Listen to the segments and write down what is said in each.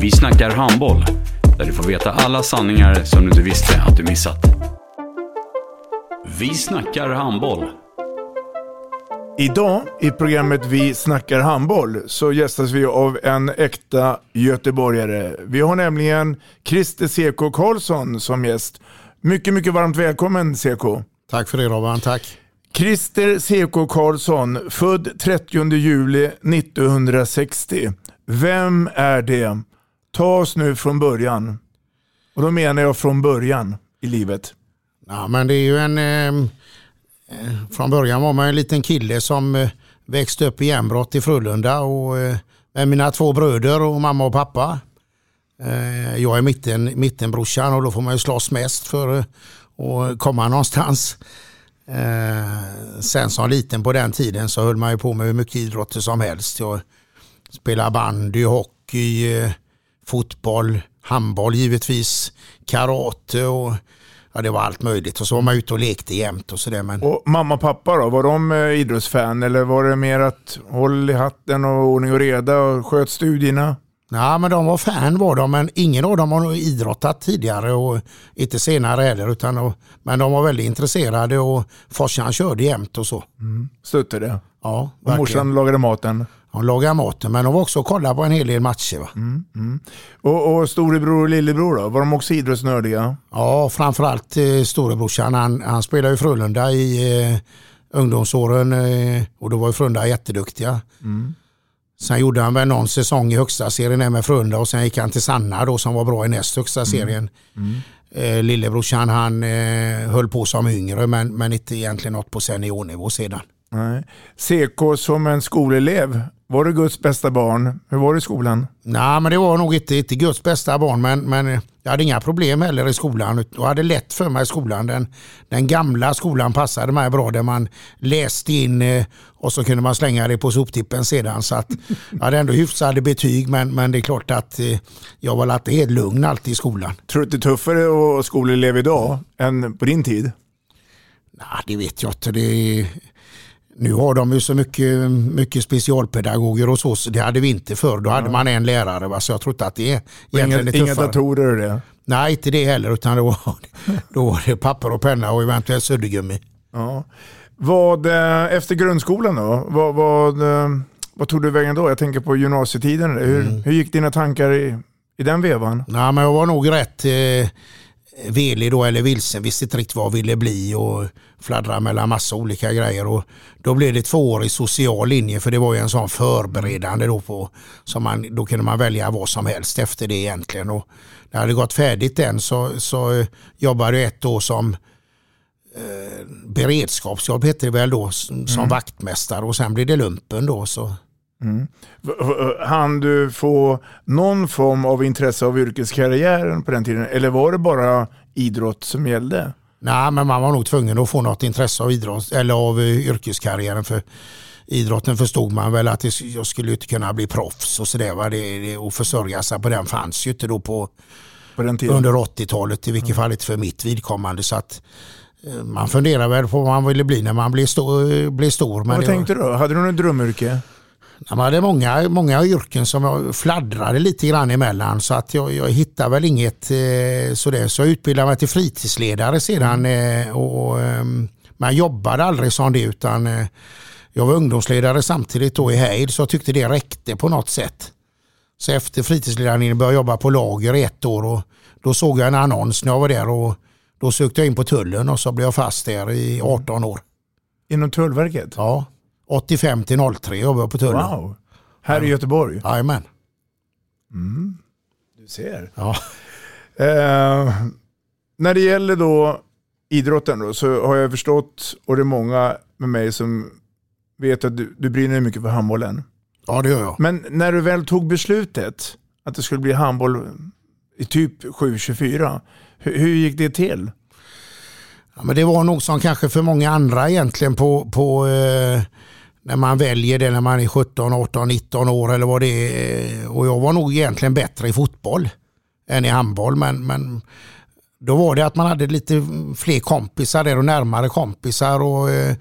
Vi snackar handboll, där du får veta alla sanningar som du inte visste att du missat. Vi snackar handboll. Idag i programmet Vi snackar handboll så gästas vi av en äkta göteborgare. Vi har nämligen Christer CK Karlsson som gäst. Mycket, mycket varmt välkommen CK. Tack för det Robban, tack. Christer CK Karlsson, född 30 juli 1960. Vem är det? Ta oss nu från början. Och då menar jag från början i livet. Ja, men det är ju en... Ehm, eh, från början var man en liten kille som eh, växte upp i Jämbrott i Frölunda och eh, med mina två bröder och mamma och pappa. Eh, jag är mitten, mittenbrorsan och då får man ju slåss mest för eh, att komma någonstans. Eh, sen som liten på den tiden så höll man ju på med hur mycket idrotter som helst. Jag spelade bandy, hockey, eh, fotboll, handboll givetvis, karate och ja, det var allt möjligt. Och så var man ute och lekte jämt och sådär. Men... Och mamma och pappa då, var de eh, idrottsfan eller var det mer att håll i hatten och ordning och reda och sköt studierna? Ja, men de var fan var de, men ingen av dem har nog idrottat tidigare och inte senare heller. Utan men de var väldigt intresserade och farsan körde jämt och så. Mm. Stötte Ja, och morsan lagade maten? De lagade maten, men de var också och kollade på en hel del matcher. Va? Mm, mm. Och, och storebror och lillebror då, var de också idrottsnördiga? Ja, framförallt eh, storebrorsan. Han, han spelade i Frölunda i eh, ungdomsåren eh, och då var ju Frölunda jätteduktiga. Mm. Sen gjorde han väl någon säsong i högsta serien med Frölunda och sen gick han till Sanna då som var bra i näst högsta serien. Mm. Eh, lillebrorsan han eh, höll på som yngre men, men inte egentligen något på seniornivå sedan. Nej. CK som en skolelev, var du Guds bästa barn? Hur var det i skolan? Nej, men det var nog inte, inte Guds bästa barn, men, men jag hade inga problem heller i skolan. Jag hade lätt för mig i skolan. Den, den gamla skolan passade mig bra, där man läste in eh, och så kunde man slänga det på soptippen sedan. Så att jag hade ändå hyfsade betyg, men, men det är klart att eh, jag var alltid helt lugn alltid i skolan. Tror du att det är tuffare att skolelev idag än på din tid? Nej, det vet jag inte. Det nu har de ju så mycket, mycket specialpedagoger och så, så det hade vi inte förr. Då hade ja. man en lärare, va? så jag tror inte att det är egentligen inga, inga datorer och det? Nej, inte det heller, utan då, då var det papper och penna och eventuellt suddgummi. Ja. Vad, eh, efter grundskolan då, vad, vad, eh, vad tog du vägen då? Jag tänker på gymnasietiden. Hur, mm. hur gick dina tankar i, i den vevan? Nej, men jag var nog rätt eh, velig då eller vilsen, visste inte riktigt vad jag ville bli och fladdrade mellan massa olika grejer. Och då blev det två år i social linje för det var ju en sån förberedande då på, som man, då kunde man välja vad som helst efter det egentligen. Och när jag hade gått färdigt den så, så jobbade jag ett år som eh, beredskapsjobb hette det väl då, som mm. vaktmästare och sen blev det lumpen då. Så. Mm. Han du få någon form av intresse av yrkeskarriären på den tiden? Eller var det bara idrott som gällde? Nej, men man var nog tvungen att få något intresse av idrott eller av eh, yrkeskarriären. För idrotten förstod man väl att jag skulle inte kunna bli proffs och sådär. Det, det, och försörja sig på den fanns ju inte då på, på under 80-talet. I vilket mm. fall inte för mitt vidkommande. Så att, eh, man funderar väl på vad man ville bli när man blev stor. Blev stor men vad tänkte var... du då? Hade du något drömyrke? Man hade många, många yrken som jag fladdrade lite grann emellan så att jag, jag hittade väl inget eh, sådär. Så jag utbildade mig till fritidsledare sedan eh, och eh, man jobbade aldrig som det utan eh, jag var ungdomsledare samtidigt då i Heid så jag tyckte det räckte på något sätt. Så efter fritidsledaren började jag jobba på lager i ett år och då såg jag en annons när jag var där och då sökte jag in på tullen och så blev jag fast där i 18 år. Inom Tullverket? Ja, 85 till 03 jobbade jag på tullen. Wow. Här i Göteborg? Jajamän. Mm. Du ser. Ja. Eh, när det gäller då idrotten då, så har jag förstått, och det är många med mig som vet att du, du brinner mycket för handbollen. Ja, det gör jag. Men när du väl tog beslutet att det skulle bli handboll i typ 7-24, hur, hur gick det till? Ja, men det var nog som kanske för många andra egentligen på, på eh, när man väljer det när man är 17, 18, 19 år eller vad det är. Och jag var nog egentligen bättre i fotboll än i handboll. Men, men då var det att man hade lite fler kompisar där och närmare kompisar. och eh,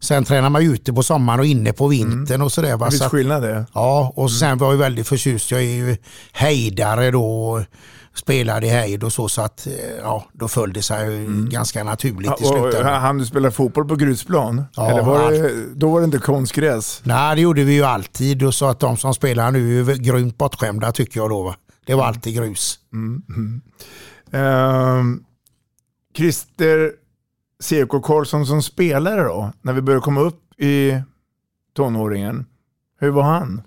Sen tränar man ute på sommaren och inne på vintern mm. och sådär. Va? Visst skillnad det. Ja, och sen mm. var jag väldigt förtjust. Jag är ju hejdare då spelade i hejd och så så att eh, ja, då föll det sig mm. ganska naturligt i slutändan. Han du spela fotboll på grusplan? Ja, Eller var det, då var det inte konstgräs? Nej, det gjorde vi ju alltid och så att de som spelar nu är grymt bortskämda tycker jag då. Va? Det var alltid grus. Mm. Mm. Uh, Christer CK Karlsson som spelare då, när vi började komma upp i tonåringen, hur var han?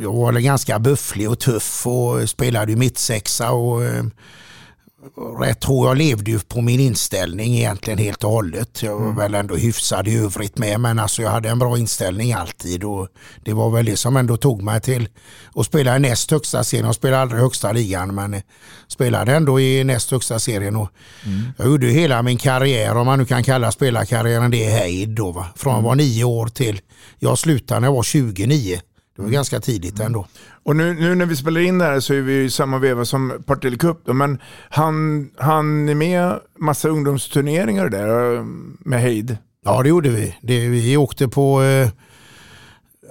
Jag var ganska bufflig och tuff och spelade mittsexa och eh, rätt tror jag levde ju på min inställning egentligen helt och hållet. Jag var mm. väl ändå hyfsad i övrigt med men alltså jag hade en bra inställning alltid och det var väl det som ändå tog mig till att spela i näst högsta serien. Jag spelade aldrig högsta ligan men spelade ändå i näst högsta serien och mm. jag gjorde hela min karriär om man nu kan kalla spelarkarriären det hejd då va. Från att vara nio år till jag slutade när jag var 29. Det var ganska tidigt ändå. Och nu, nu när vi spelar in det här så är vi i samma veva som Partille Cup. Då, men han, han är med massa ungdomsturneringar där eh, med hejd? Ja det gjorde vi. Det, vi åkte på eh,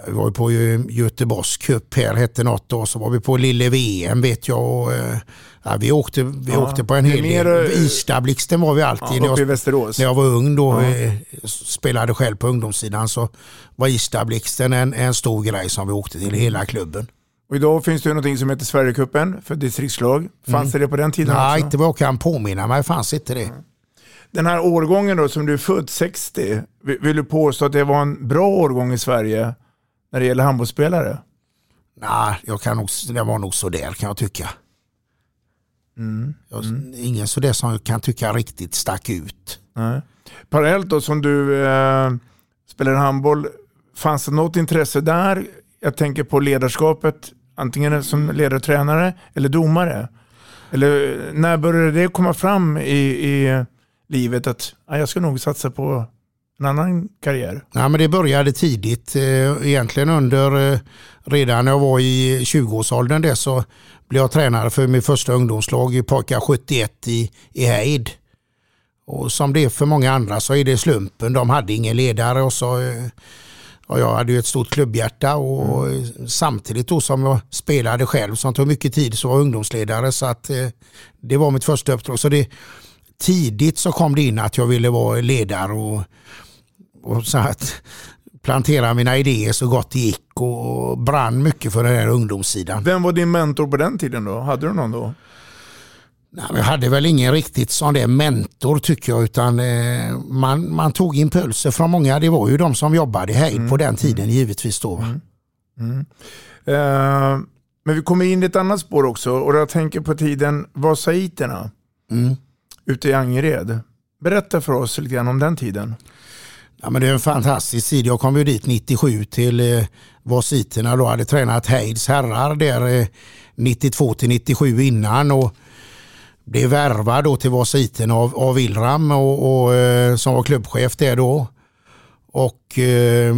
vi var på Göteborgs cup här, hette något då. Så var vi på Lille VM vet jag. Och, eh, ja, vi åkte, vi ja, åkte på en hel del. Eh, Istablixten var vi alltid. Ja, uppe i Västerås. När jag var ung då, ja. Eh, spelade själv på ungdomssidan, så var Istablixten en, en stor grej som vi åkte till hela klubben. Och idag finns det något som heter Sverigecupen för distriktslag. Fanns mm. det på den tiden Nej, också? inte vad jag kan påminna mig fanns inte det. Mm. Den här årgången då som du är född 60, vill du påstå att det var en bra årgång i Sverige när det gäller handbollsspelare? Nej, jag kan nog, det var nog sådär kan jag tycka. Mm. Jag, mm. Ingen sådär som jag kan tycka riktigt stack ut. Nej. Parallellt då som du eh, spelade handboll, fanns det något intresse där? Jag tänker på ledarskapet, antingen som ledartränare eller domare. Eller när började det komma fram i, i livet att ja, jag ska nog satsa på en annan karriär? Ja, men det började tidigt. Eh, egentligen under, eh, redan när jag var i 20-årsåldern där så blev jag tränare för mitt första ungdomslag i pojkar 71 i, i Heid. Och som det är för många andra så är det slumpen. De hade ingen ledare och så eh, och jag hade ju ett stort klubbhjärta och mm. samtidigt då som jag spelade själv som tog mycket tid så var jag ungdomsledare så att det var mitt första uppdrag. Så det, tidigt så kom det in att jag ville vara ledare och och så att plantera mina idéer så gott det gick och brann mycket för den här ungdomssidan. Vem var din mentor på den tiden då? Hade du någon då? Nej, jag hade väl ingen riktigt sån där mentor tycker jag utan eh, man, man tog impulser från många. Det var ju de som jobbade här mm. på den tiden mm. givetvis då. Mm. Mm. Uh, men vi kommer in i ett annat spår också och jag tänker på tiden Vasaiterna mm. ute i Angered. Berätta för oss lite grann om den tiden. Ja, men det är en fantastisk tid. Jag kom ju dit 97 till eh, Vasiterna då hade tränat Heids herrar där eh, 92 till 97 innan och blev värvad då till Vasiterna av, av Wilram och, och eh, som var klubbchef där då. Och eh,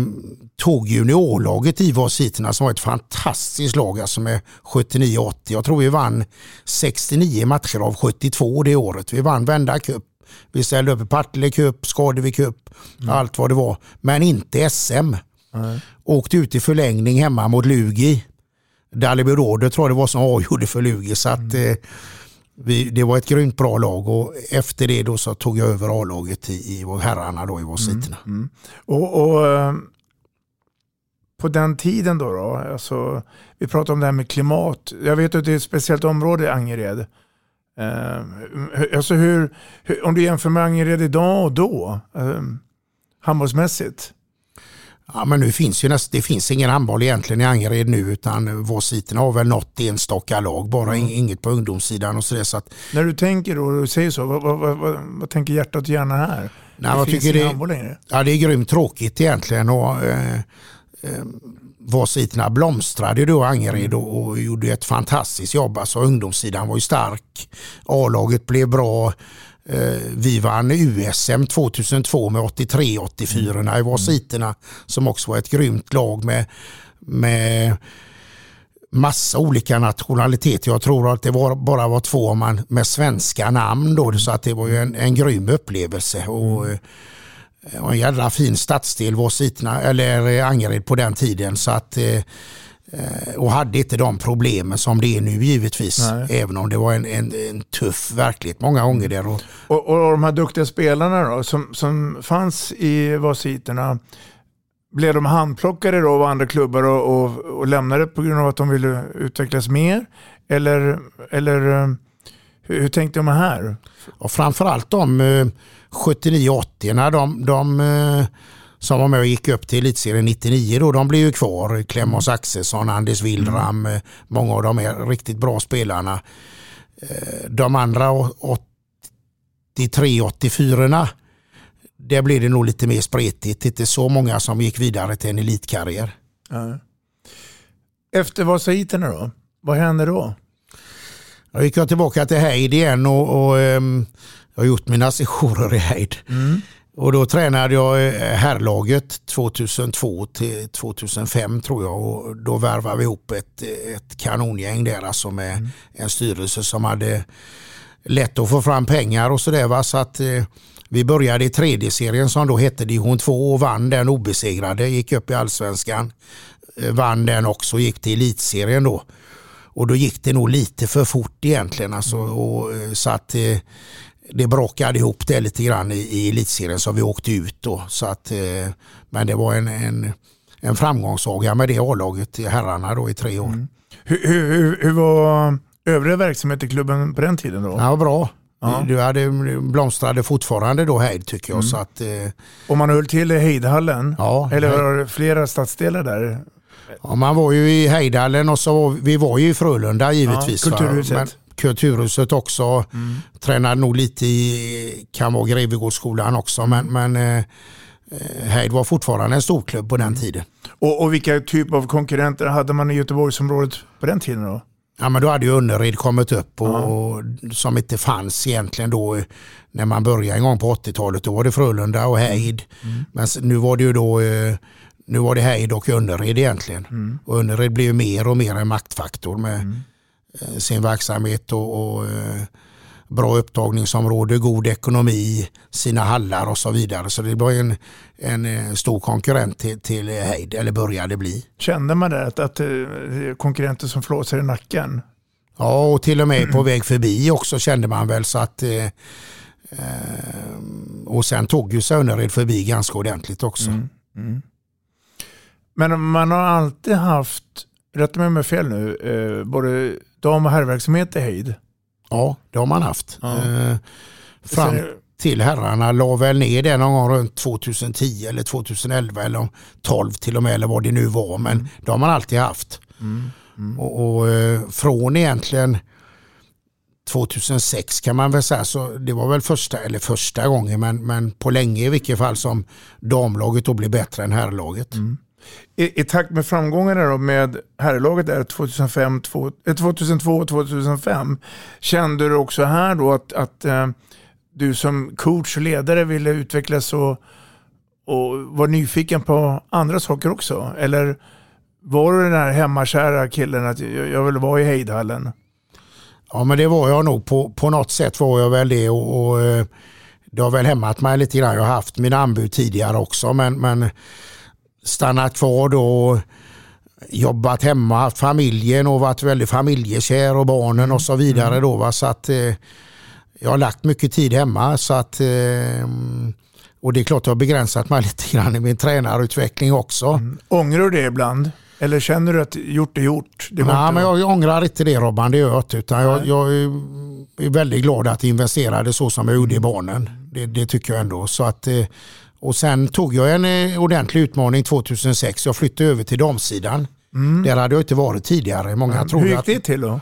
tog juniorlaget i Vasiterna som var ett fantastiskt lag alltså med 79-80. Jag tror vi vann 69 matcher av 72 det året. Vi vann vända cup vi ställde upp i Partille Cup, Skadevi Cup, mm. allt vad det var. Men inte SM. Mm. Åkte ut i förlängning hemma mot Lugi. Daliby Råde tror jag det var som avgjorde för Lugi. Så att, mm. eh, vi, det var ett grymt bra lag och efter det då så tog jag över A-laget i, i herrarna då i Vasiterna. Mm. Mm. Och, och, eh, på den tiden då? då? Alltså, vi pratar om det här med klimat. Jag vet att det är ett speciellt område i Angered. Eh, alltså hur, hur, om du jämför med Angered idag och då, eh, handbollsmässigt? Ja, men nu finns ju näst, det finns ingen handboll egentligen i Angered nu utan Vårsiterna har väl något enstaka lag, bara mm. inget på ungdomssidan och sådär. Så att, När du tänker och säger så, vad, vad, vad, vad, tänker hjärtat och hjärnan här? Nej, det finns ingen handboll längre. Ja, det är grymt tråkigt egentligen. Och, eh, eh, Vårsiterna blomstrade då Angered och, och gjorde ett fantastiskt jobb. Alltså ungdomssidan var ju stark, A-laget blev bra. Eh, vi vann USM 2002 med 83-84 i Vasiterna som också var ett grymt lag med, med massa olika nationaliteter. Jag tror att det var, bara var två man med svenska namn då, så att det var ju en, en grym upplevelse. Och, eh, och en jävla fin stadsdel var Sitna, eller Angered på den tiden. Så att, eh, och hade inte de problemen som det är nu givetvis. Nej. Även om det var en, en, en, tuff verklighet många gånger där. Och, och, och de här duktiga spelarna då, som, som fanns i Vasiterna, blev de handplockade då av andra klubbar och, och, och lämnade på grund av att de ville utvecklas mer? Eller, eller eh, hur, hur tänkte de här? Och framförallt de 79-80 när de, de eh, som var med och gick upp till elitserien 99 då, de blev ju kvar. Clemens mm. Axelsson, Anders Wildram, mm. många av de är riktigt bra spelarna. Eh, de andra 83-84 där blev det nog lite mer spretigt. Inte så många som gick vidare till en elitkarriär. Ja. Efter Vasaiterna då? Vad hände då? Jag gick jag tillbaka till Heid igen och, och um, jag har gjort mina sessioner i Heid. Mm. Och då tränade jag eh, herrlaget 2002 till 2005 tror jag och då värvade vi ihop ett, ett kanongäng där alltså med mm. en styrelse som hade lätt att få fram pengar och sådär. Så att eh, vi började i tredje serien som då hette division 2 och vann den obesegrade, gick upp i allsvenskan. Eh, vann den också och gick till elitserien då. Och då gick det nog lite för fort egentligen. Alltså, och, eh, så att det brakade ihop det lite grann i, i elitserien så vi åkte ut då. Så att, eh, men det var en, en, en framgångssaga med det A-laget i herrarna då i tre år. Mm. Hur, hur, hur var övriga verksamhet i klubben på den tiden? då? Ja, bra. Ja. Du hade blomstrade fortfarande då Heid tycker jag. Mm. Så att, eh... Och man höll till i Heidhallen? Ja. Eller var det flera stadsdelar där? Ja, man var ju i Heidhallen och så var, vi var ju i Frölunda givetvis. Ja, kulturhuset. Kulturhuset också. Mm. Tränade nog lite i, kan vara Grevegårdsskolan också. Men, men eh, Heid var fortfarande en storklubb på den mm. tiden. Och, och vilka typ av konkurrenter hade man i Göteborgsområdet på den tiden då? Ja, men då hade ju Önnered kommit upp och, ja. och, som inte fanns egentligen då när man började en gång på 80-talet. Då var det Frölunda och Heid. Mm. Men nu var det ju då eh, nu var det Heid och Önnered egentligen. Mm. Och Önnered blev mer och mer en maktfaktor med mm. Eh, sin verksamhet och, och eh, bra upptagningsområde, god ekonomi, sina hallar och så vidare. Så det var en, en eh, stor konkurrent till, till Heid, eller började bli. Kände man det, att, att konkurrenter som flåsar i nacken? Ja, och till och med på väg förbi också kände man väl så att eh, och sen tog ju Sönered förbi ganska ordentligt också. Mm. Mm. Men man har alltid haft, rätta mig om jag är fel nu, eh, både dam och herrverksamhet i Heid? Ja, det har man haft. Ja. Eh, fram till herrarna la väl ner det någon gång runt 2010 eller 2011 eller 12 till och med eller vad det nu var. Men mm. det har man alltid haft. Mm. Mm. Och, och eh, från egentligen 2006 kan man väl säga, så det var väl första, eller första gången, men, men på länge i vilket fall som damlaget då blev bättre än herrlaget. Mm. I, I, takt med framgångarna då med herrlaget där 2005, 2002 eh, och 2005, kände du också här då att, att eh, du som coach och ledare ville utvecklas och, och var nyfiken på andra saker också? Eller var du den här hemmakära killen att jag, jag vill vara i hejdhallen? Ja men det var jag nog. På, på något sätt var jag väl det. och, och eh, det har väl hämmat mig lite grann. Jag har haft mina anbud tidigare också men, men stannat kvar då jobbat hemma, haft familjen och varit väldigt familjekär och barnen och så vidare. Då, va? Så att, eh, jag har lagt mycket tid hemma så att, eh, Och det är klart att jag har begränsat mig lite grann i min tränarutveckling också. Mm. Ångrar du det ibland? Eller känner du att gjort är gjort? Det Nej, inte... men jag ångrar inte det Robban, det gör jag Utan jag, jag, är väldigt glad att jag investerade så som jag gjorde i barnen. Det, det tycker jag ändå. Så att, eh, och sen tog jag en eh, ordentlig utmaning 2006. Jag flyttade över till damsidan. Mm. Där hade jag inte varit tidigare. Många mm. Hur gick det till då?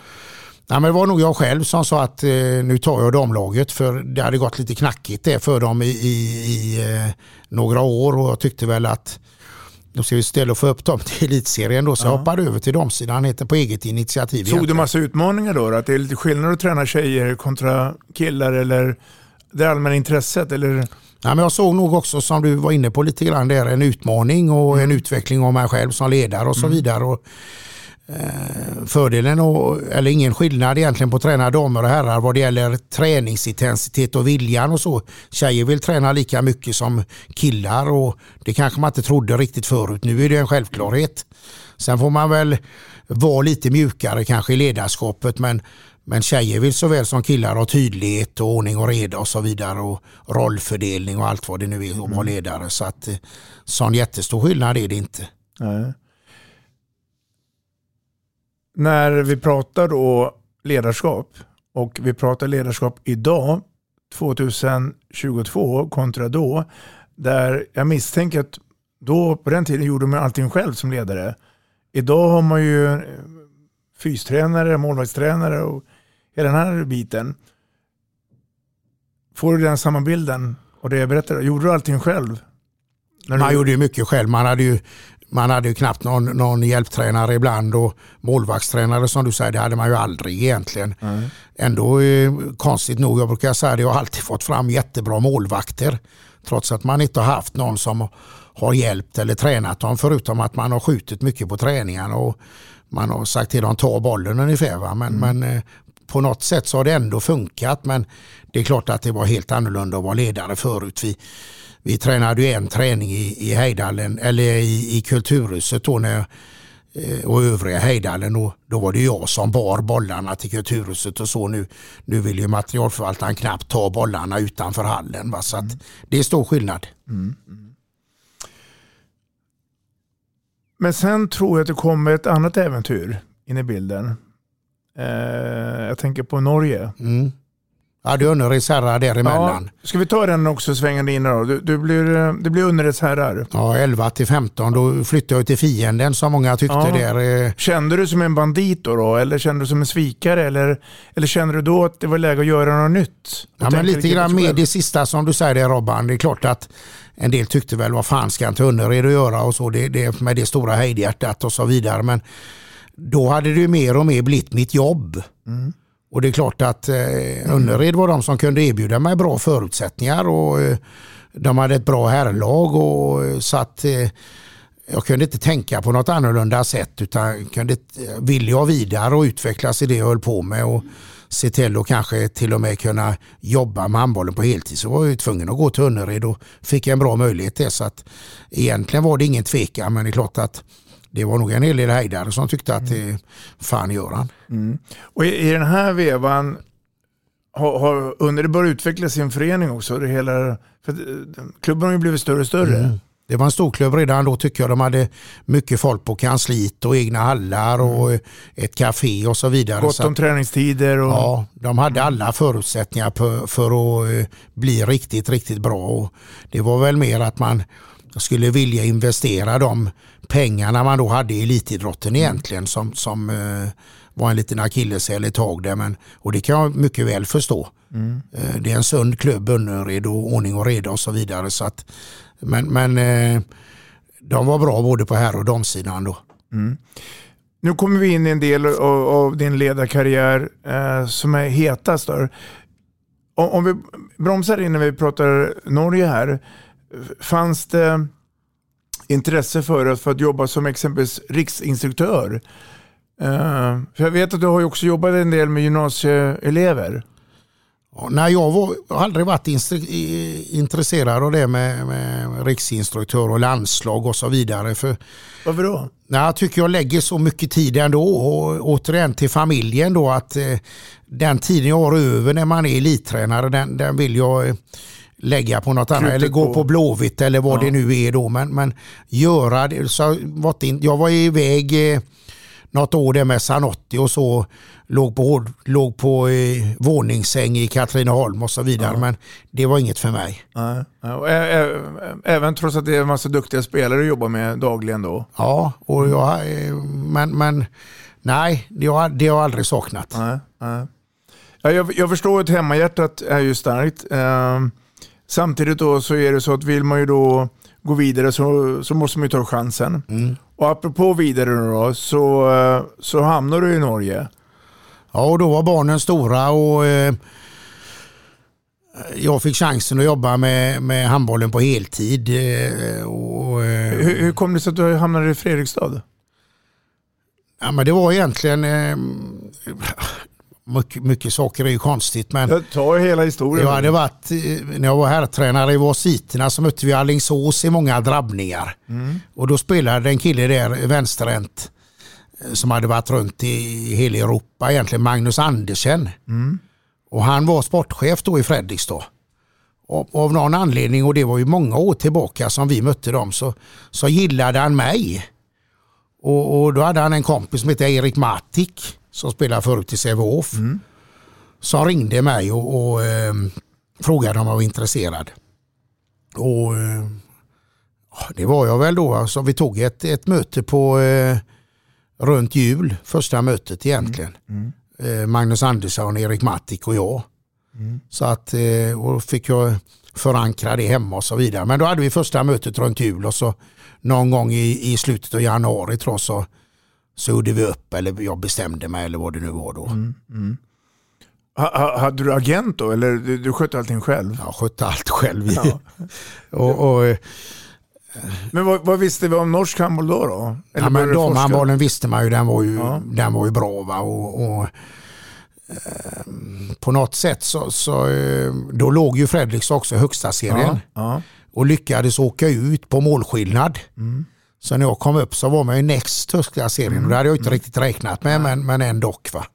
Nej, men det var nog jag själv som sa att eh, nu tar jag damlaget för det hade gått lite knackigt det för dem i, i, i eh, några år och jag tyckte väl att då ska vi ställa och få upp dem till elitserien då så ja. jag hoppade över till damsidan heter på eget initiativ. Såg du massa utmaningar då? Att det är lite skillnad att träna tjejer kontra killar eller det allmänna intresset? Eller? Ja, men jag såg nog också som du var inne på lite grann där en utmaning och mm. en utveckling av mig själv som ledare och så mm. vidare. Och Eh, fördelen, och, eller ingen skillnad egentligen på att träna damer och herrar vad det gäller träningsintensitet och viljan och så. Tjejer vill träna lika mycket som killar och det kanske man inte trodde riktigt förut. Nu är det en självklarhet. Sen får man väl vara lite mjukare kanske i ledarskapet men, men tjejer vill såväl som killar ha tydlighet och ordning och reda och så vidare och rollfördelning och allt vad det nu är att vara mm. ledare. Så att eh, sån jättestor skillnad är det inte. Nej när vi pratar då ledarskap och vi pratar ledarskap idag, 2022 kontra då, där jag misstänker att då på den tiden gjorde man allting själv som ledare. Idag har man ju eh, fystränare, målvaktstränare och hela den här biten. Får du den samma bilden? Och det jag berättade, gjorde du allting själv? man du... gjorde ju mycket själv. Man hade ju man hade ju knappt någon, någon hjälptränare ibland och målvaktstränare som du säger, det hade man ju aldrig egentligen. Mm. Ändå eh, konstigt nog, jag brukar säga det, jag har alltid fått fram jättebra målvakter. Trots att man inte har haft någon som har hjälpt eller tränat dem förutom att man har skjutit mycket på träningarna och man har sagt till dem att ta bollen ungefär. Va? Men, mm. men eh, på något sätt så har det ändå funkat men det är klart att det var helt annorlunda att vara ledare förut. Vi, vi tränade ju en träning i, i Hejdallen, eller i, i Kulturhuset då när, eh, och övriga Hejdallen och då var det jag som bar bollarna till Kulturhuset och så nu, nu vill ju materialförvaltaren knappt ta bollarna utanför hallen. Va? Så mm. det är stor skillnad. Mm. Men sen tror jag att det kommer ett annat äventyr in i bilden. Eh, jag tänker på Norge. Mm. Ja, du är underrättsherrar däremellan. Ja, ska vi ta den också svängande in då? Du, du blir, eh, det blir underrättsherrar. Ja, 11 till 15. Då flyttade jag till fienden som många tyckte ja. där. Eh. Kände du som en bandit då, då? Eller kände du som en svikare? Eller, eller kände du då att det var läge att göra något nytt? Ja, men lite grann med det sista som du säger där Robban. Det är klart att en del tyckte väl vad fan ska inte Önnered att göra och så. Det, det, med det stora hejdhjärtat och så vidare. Men då hade det mer och mer blivit mitt jobb. Mm. Och det är klart att eh, Önnered var de som kunde erbjuda mig bra förutsättningar och eh, de hade ett bra herrlag och eh, så att eh, jag kunde inte tänka på något annorlunda sätt utan kunde, eh, ville jag vidare och utvecklas i det jag höll på med och se till att kanske till och med kunna jobba med handbollen på heltid så var jag tvungen att gå till Önnered och fick en bra möjlighet till så att egentligen var det ingen tvekan men det är klart att det var nog en hel del hejdare som tyckte att mm. fan gör han. Mm. Och i, i, den här vevan har, har under det börjat utveckla sin förening också. Det hela, för klubben har ju blivit större och större. Mm. Det var en stor klubb redan då tycker jag. De hade mycket folk på kansliet och egna hallar och mm. ett café och så vidare. Gott om träningstider. Och... Ja, de hade alla förutsättningar för, för att eh, bli riktigt, riktigt bra. Och det var väl mer att man skulle vilja investera de pengarna man då hade i elitidrotten mm. egentligen som, som uh, var en liten akilleshäl ett tag där. Men, och det kan jag mycket väl förstå. Mm. Uh, det är en sund klubb, Önnered och ordning och reda och så vidare. Så att, men men uh, de var bra både på här och damsidan då. Mm. Nu kommer vi in i en del av, av din ledarkarriär eh, som är hetast. Om, om vi bromsar innan vi pratar Norge här fanns det intresse för att, för att jobba som exempelvis riksinstruktör? Uh, för jag vet att du har också jobbat en del med gymnasieelever. Ja, nej, jag har aldrig varit intresserad av det med, med, riksinstruktör och landslag och så vidare. För, Varför då? Nej, jag tycker jag lägger så mycket tid ändå och återigen till familjen då att eh, den tiden jag har över när man är elittränare den, den vill jag eh, lägga på något annat eller gå på- på Blåvitt eller vad Ja. det nu är då. Men, men göra det. Så varit in, jag var iväg eh, något år där med Sanotti och så låg på, låg på eh, våningssäng i Katrineholm och så vidare. Men det var inget för mig. Ä- Även trots att det är en massa duktiga spelare att jobba med dagligen då. Ja, och jag, eh, men, men nej, det har, det har jag aldrig saknat. Ja, jag, jag förstår att hemmahjärtat är ju starkt. Ehm, samtidigt då så är det så att vill man ju då gå vidare så, så måste man ju ta chansen. Och apropå vidare då, så, eh, så hamnar du i Norge. Ja, och då var barnen stora och eh, jag fick chansen att jobba med, med handbollen på heltid. Eh, och, eh, Hur, hur kom det sig att du hamnade i Fredrikstad? ja, men det var egentligen eh, mycket, mycket saker är ju konstigt men Jag tar hela historien. jag hade varit, eh, när jag var herrtränare i Vasiterna så mötte vi Alingsås i många drabbningar. Och då spelade en kille där vänsterhänt eh, som hade varit runt i hela Europa, egentligen Magnus Andersen. Och han var sportchef då i Fredrikstad. Och av någon anledning, och det var ju många år tillbaka som vi mötte dem, så, så gillade han mig. Och, och då hade han en kompis som heter Erik Matik som spelade förut i Sävehof. Som ringde mig och, och eh, frågade om jag var intresserad. Och eh, det var jag väl då. Alltså, vi tog ett, ett möte på eh, runt jul, första mötet egentligen. Eh, Magnus Andersson, Erik Matik och jag. Så att, eh, och då fick jag förankra det hemma och så vidare. Men då hade vi första mötet runt jul och så någon gång i, i slutet av januari tror jag så, så gjorde vi upp eller jag bestämde mig eller vad det nu var då. Ha, ha, hade du agent då eller du, du skötte allting själv? Jag skötte allt själv. Ja. och, och, eh, Men vad, vad visste vi om norsk handboll då? då? Eller ja, men damhandbollen visste man ju, den var ju, Ja. den var ju bra. Va? Och, och, eh, på något sätt så, så eh, då låg ju Fredriks också i högsta serien. Ja, och lyckades åka ut på målskillnad. Så när jag kom upp så var man ju näst högsta serien och det hade jag inte riktigt räknat med men, men ändå. Va?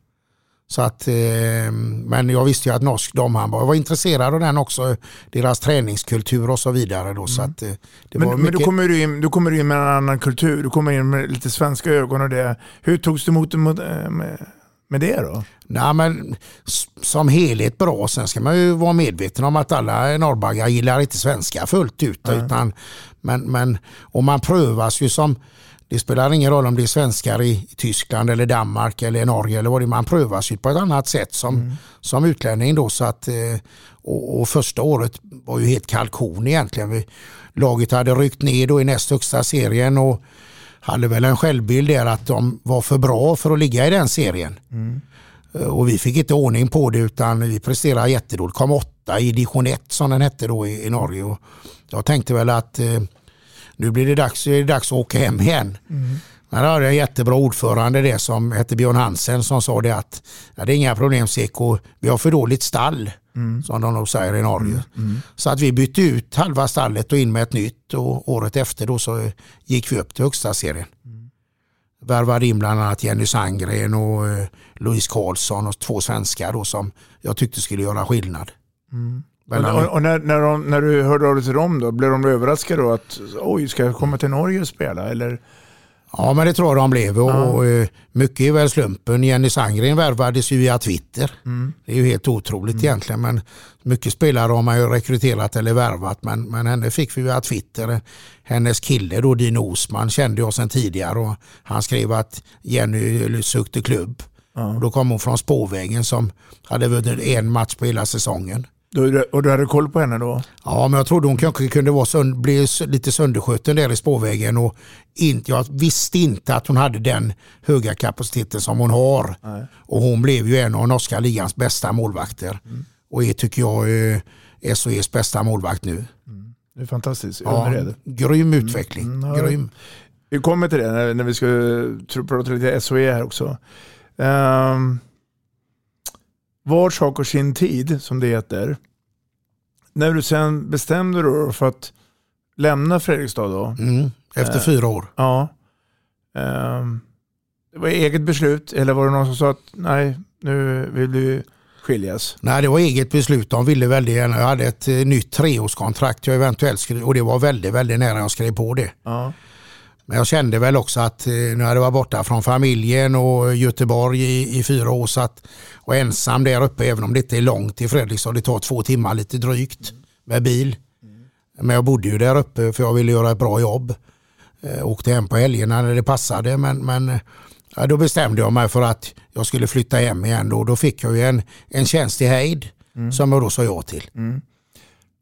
Så att, eh, men jag visste ju att norsk damhandboll, jag var intresserad av den också, deras träningskultur och så vidare. Då, så att, eh, det var men, men mycket, då kommer du in, du kommer in med en annan kultur, du kommer in med lite svenska ögon och det. Hur togs du emot med, med, med det då? nej, men, som helhet bra. Sen ska man ju vara medveten om att alla norrbaggar gillar inte svenska fullt ut. Utan, men, men, och man prövas ju som, det spelar ingen roll om det är svenskar i, Tyskland eller Danmark eller Norge eller vad det är. Man prövas ju på ett annat sätt som, som utlänning då. Så att, eh, och, och första året var ju helt kalkon egentligen. Vi, laget hade ryckt ner då i näst högsta serien och hade väl en självbild där att de var för bra för att ligga i den serien. Mm. Och vi fick inte ordning på det utan vi presterade jättedåligt. Kom åtta i division 1 som den hette då i, i Norge. Och jag tänkte väl att eh, nu blir det dags, är det dags att åka hem igen. Men då hade jag en jättebra ordförande det som hette Björn Hansen som sa det att ja, det är inga problem Seko, vi har för dåligt stall. Som de nog säger i Norge. Så att vi bytte ut halva stallet och in med ett nytt och året efter då så gick vi upp till högsta serien värvade in bland annat Jenny Sandgren och eh, Louise Karlsson och två svenskar då som jag tyckte skulle göra skillnad. Och, och, och när, när, de, när du hörde av dig till dem då, blev de överraskade då att oj, ska jag komma till Norge och spela? Eller? Ja men det tror jag de blev och, och eh, mycket är väl slumpen. Jenny Sandgren värvades ju via Twitter. Det är ju helt otroligt egentligen men mycket spelare har man ju rekryterat eller värvat men, men henne fick vi via Twitter. Hennes kille då Dino Osman kände jag sedan tidigare och han skrev att Jenny sökte klubb. Och då kom hon från Spårvägen som hade vunnit en match på hela säsongen. Du, och du hade koll på henne då? Ja, men jag trodde hon kanske kunde vara sönd- bli lite sönderskjuten där i spårvägen. Och inte, jag visste inte att hon hade den höga kapaciteten som hon har. Och hon blev ju en av norska ligans bästa målvakter. Och är tycker jag eh, SHEs bästa målvakt nu. Det är fantastiskt. Ja, grym utveckling. Mm, ja. Grym. Vi kommer till det när, när vi ska prata lite SOE här också. Um, var sak har sin tid, som det heter. När du sen bestämde dig för att lämna Fredrikstad då. Mm. Efter Eh. fyra år. Ja. Ehm, det var eget beslut eller var det någon som sa att nej, nu vill du skiljas? Nej, det var eget beslut. De ville väldigt gärna. Jag hade ett eh, nytt treårskontrakt jag eventuellt skrev och det var väldigt, väldigt nära jag skrev på det. Ja. Men jag kände väl också att eh, när jag var borta från familjen och Göteborg i, i fyra år så att, och ensam där uppe även om det inte är långt till Fredrikstad. Det tar två timmar lite drygt med bil. Men jag bodde ju där uppe för jag ville göra ett bra jobb. Eh, åkte hem på helgerna när det passade men, men ja, då bestämde jag mig för att jag skulle flytta hem igen. Då, då fick jag ju en, en tjänst i Heid som jag då sa ja till.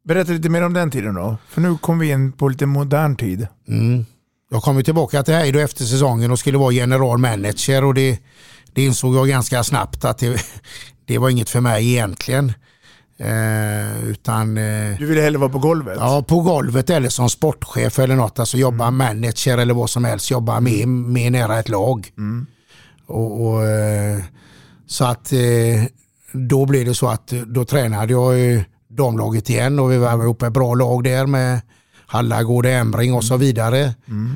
Berätta lite mer om den tiden då. För nu kommer vi in på lite modern tid. Mm. Jag kom ju tillbaka till Heid efter säsongen och skulle vara general manager och det, det insåg jag ganska snabbt att det, det var inget för mig egentligen. Eh, utan, eh, Du ville hellre vara på golvet? Ja, på golvet eller som sportchef eller något. Alltså jobba manager eller vad som helst. Jobba med, med nära ett lag. Och, och, eh, så att eh, då blev det så att då tränade jag eh, damlaget igen och vi var ihop ett bra lag där med Hallagård, Ämring och så vidare.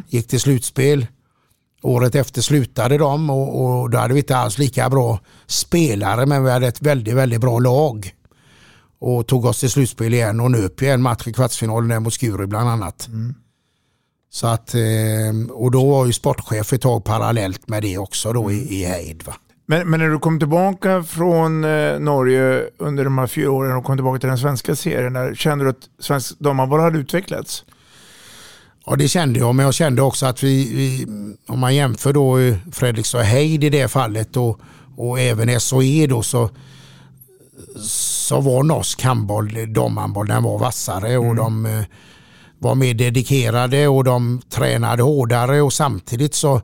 Gick till slutspel. Året efter slutade de och, och då hade vi inte alls lika bra spelare men vi hade ett väldigt, väldigt bra lag. Och tog oss till slutspel igen och nöp ju en match i kvartsfinalen där mot Skuru bland annat. Så att, eh, och då var ju sportchef ett tag parallellt med det också då i, i Heid. Va? Men, men när du kom tillbaka från eh, Norge under de här fyra åren och kom tillbaka till den svenska serien, kände du att svensk damhandboll hade utvecklats? Ja det kände jag men jag kände också att vi, vi om man jämför då eh, Fredrikstad och Heid i det fallet och, och även SOE då så, så var norsk handboll, damhandboll, den var vassare och de eh, var mer dedikerade och de tränade hårdare och samtidigt så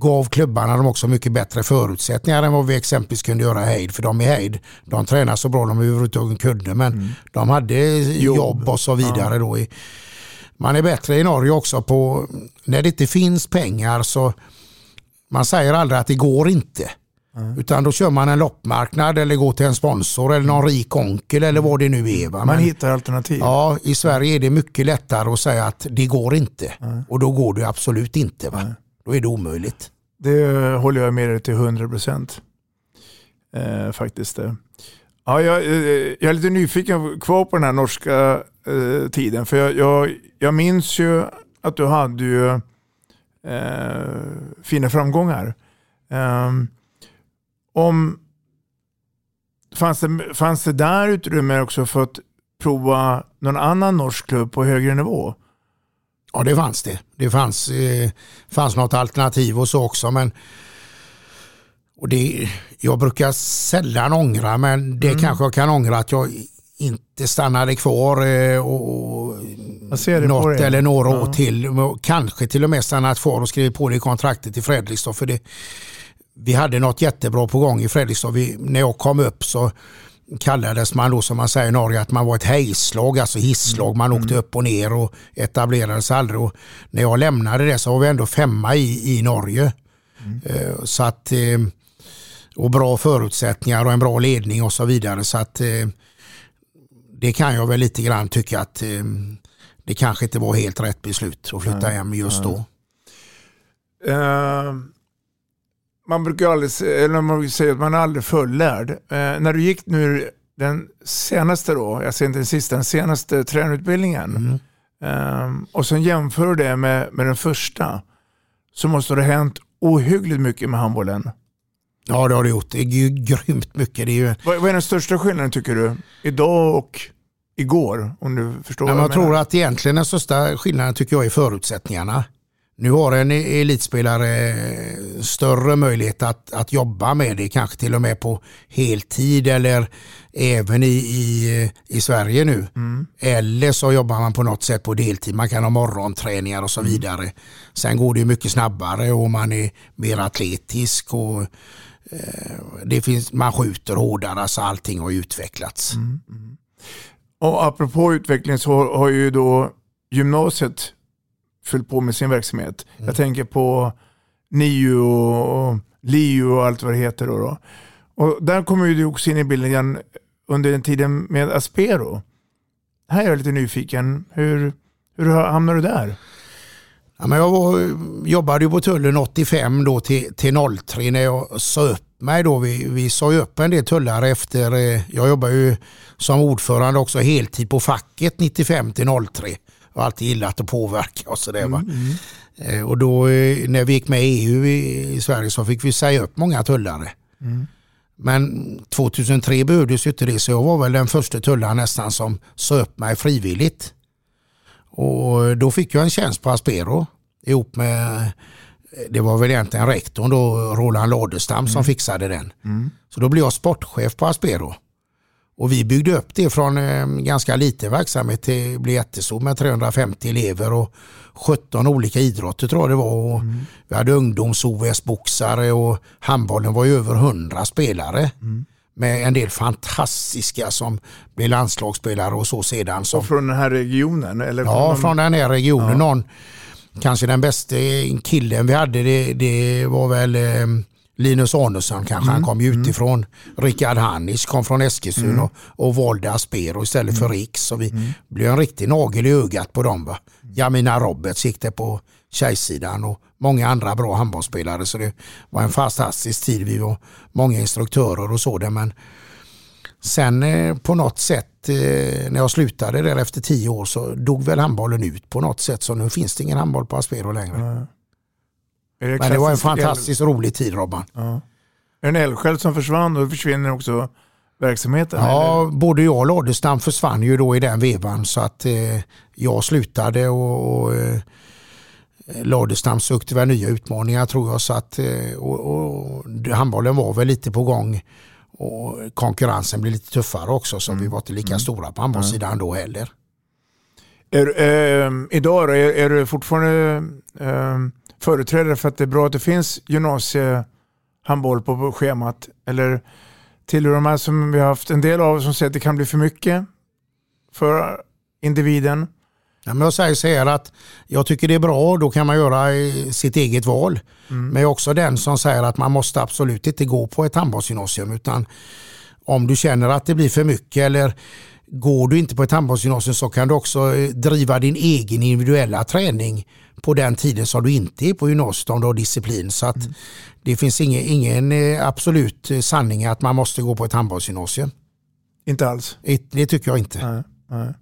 gav klubbarna dem också mycket bättre förutsättningar än vad vi exempelvis kunde göra i Heid. För de i Heid, de tränade så bra de överhuvudtaget kunde men de hade jobb. och så vidare. Då i, man är bättre i Norge också på när det inte finns pengar så man säger aldrig att det går inte. Utan då kör man en loppmarknad eller går till en sponsor eller någon rik onkel eller vad det nu är. Va? Man Men- hittar alternativ. Ja, i Sverige är det mycket lättare att säga att det går inte. Och då går det absolut inte. Va? Då är det omöjligt. Det håller jag med dig till 100 procent. Eh, faktiskt. Eh. Ja, jag, eh, jag är lite nyfiken kvar på den här norska eh, tiden. För jag, jag, jag minns ju att du hade ju eh, fina framgångar. Ehm, om, fanns, det, fanns det där utrymme också för att prova någon annan norsk klubb på högre nivå? Ja, det fanns det. Det fanns, eh, fanns något alternativ och så också. Men och det, jag brukar sällan ångra, men det kanske jag kan ångra att jag inte stannade kvar eh, och, och något eller några Ja. år till. Kanske till och med stannat kvar och skrivit på det i kontraktet i Fredrikstad. För det, vi hade något jättebra på gång i Fredrikstad. Vi, när jag kom upp så kallades man då som man säger i Norge att man var ett hejslag, alltså hisslag. Man åkte upp och ner och etablerade sig aldrig. Och när jag lämnade det så var vi ändå femma i, i Norge. Eh, Så att, eh, och bra förutsättningar och en bra ledning och så vidare. Så att eh, det kan jag väl lite grann tycka att det kanske inte var helt rätt beslut att flytta hem just då. Eh, man brukar aldrig eller man brukar säga att man är aldrig fullärd. Eh, när du gick nu den senaste då, jag säger inte den sista, den senaste tränarutbildningen eh, och sen jämför du det med, med den första så måste det ha hänt ohyggligt mycket med handbollen. Ja det har det gjort. Det är ju grymt mycket. Det är ju, Vad, vad är den största skillnaden tycker du? Idag och igår? Om du förstår Men vad jag jag tror att egentligen den största skillnaden tycker jag är förutsättningarna. Nu har en elitspelare eh, större möjlighet att, att jobba med det, kanske till och med på heltid eller även i, i, i Sverige nu. Eller så jobbar man på något sätt på deltid. Man kan ha morgonträningar och så vidare. Sen går det mycket snabbare och man är mer atletisk och eh, det finns, man skjuter hårdare. Alltså allting har utvecklats. Och apropå utveckling så har ju då gymnasiet fyllt på med sin verksamhet. Mm. Jag tänker på NIU och LIU och allt vad det heter. Då då. Och där kommer du också in i bilden igen under den tiden med Aspero. Här är jag lite nyfiken. Hur, hur hamnade du där? Ja, men jag var, jobbade ju på tullen 85 då till, till 03 när jag sa upp mig då. Vi, vi sa ju upp en del tullare efter, eh, jag jobbar ju som ordförande också heltid på facket 95 till 03. Jag har alltid gillat att påverka och sådär. va. Eh, Och då eh, när vi gick med i EU i, Sverige så fick vi säga upp många tullare. Men 2003 behövdes ju inte det så jag var väl den första tullaren nästan som sa upp mig frivilligt. Och då fick jag en tjänst på Aspero ihop med, det var väl egentligen rektorn då, Roland Ladestam som fixade den. Så då blev jag sportchef på Aspero. Och vi byggde upp det från eh, ganska liten verksamhet till bli jättestor med 350 elever och 17 olika idrotter tror jag det var. Och Vi hade ungdoms-OS-boxare och handbollen var ju över 100 spelare. Med en del fantastiska som blev landslagsspelare och så sedan. Som, Och från den här regionen? Eller Ja, någon- från den här regionen. Någon, kanske den bästa killen vi hade det, det var väl eh, Linus Arnesson kanske. Han kom ju utifrån. Rickard Hannis kom från Eskilstuna och, och valde Aspero istället för Riks. Så vi blev en riktig nagel i ögat på dem. Va? Jamina Roberts gick det på tjejsidan och många andra bra handbollsspelare. Så det var en fantastisk tid. Vi var många instruktörer och så. Där, men Sen eh, på något sätt eh, när jag slutade där efter tio år så dog väl handbollen ut på något sätt så nu finns det ingen handboll på Aspero längre. Är Men det var en fantastiskt rolig tid Robban. el- Ja. Är det en eldsjäl som försvann och då försvinner också verksamheten? Ja, både jag och Ladestam försvann ju då i den vevan så att eh, jag slutade och, och eh, Ladestam sökte väl nya utmaningar tror jag så att eh, och, och, handbollen var väl lite på gång och konkurrensen blev lite tuffare också så vi var inte lika stora på handbollssidan då heller. Är, eh, idag då, är, är du fortfarande eh, företrädare för att det är bra att det finns gymnasiehandboll på, schemat? Eller tillhör de här som vi har haft en del av som säger att det kan bli för mycket för individen? Ja, men jag säger så här att jag tycker det är bra, då kan man göra sitt eget val. Men jag är också den som säger att man måste absolut inte gå på ett handbollsgymnasium utan om du känner att det blir för mycket eller går du inte på ett handbollsgymnasium så kan du också eh, driva din egen individuella träning på den tiden som du inte är på gymnasiet om du har disciplin. Så att det finns ingen, ingen eh, absolut eh, sanning att man måste gå på ett handbollsgymnasium. Inte alls? Det- tycker jag inte. Nej, nej.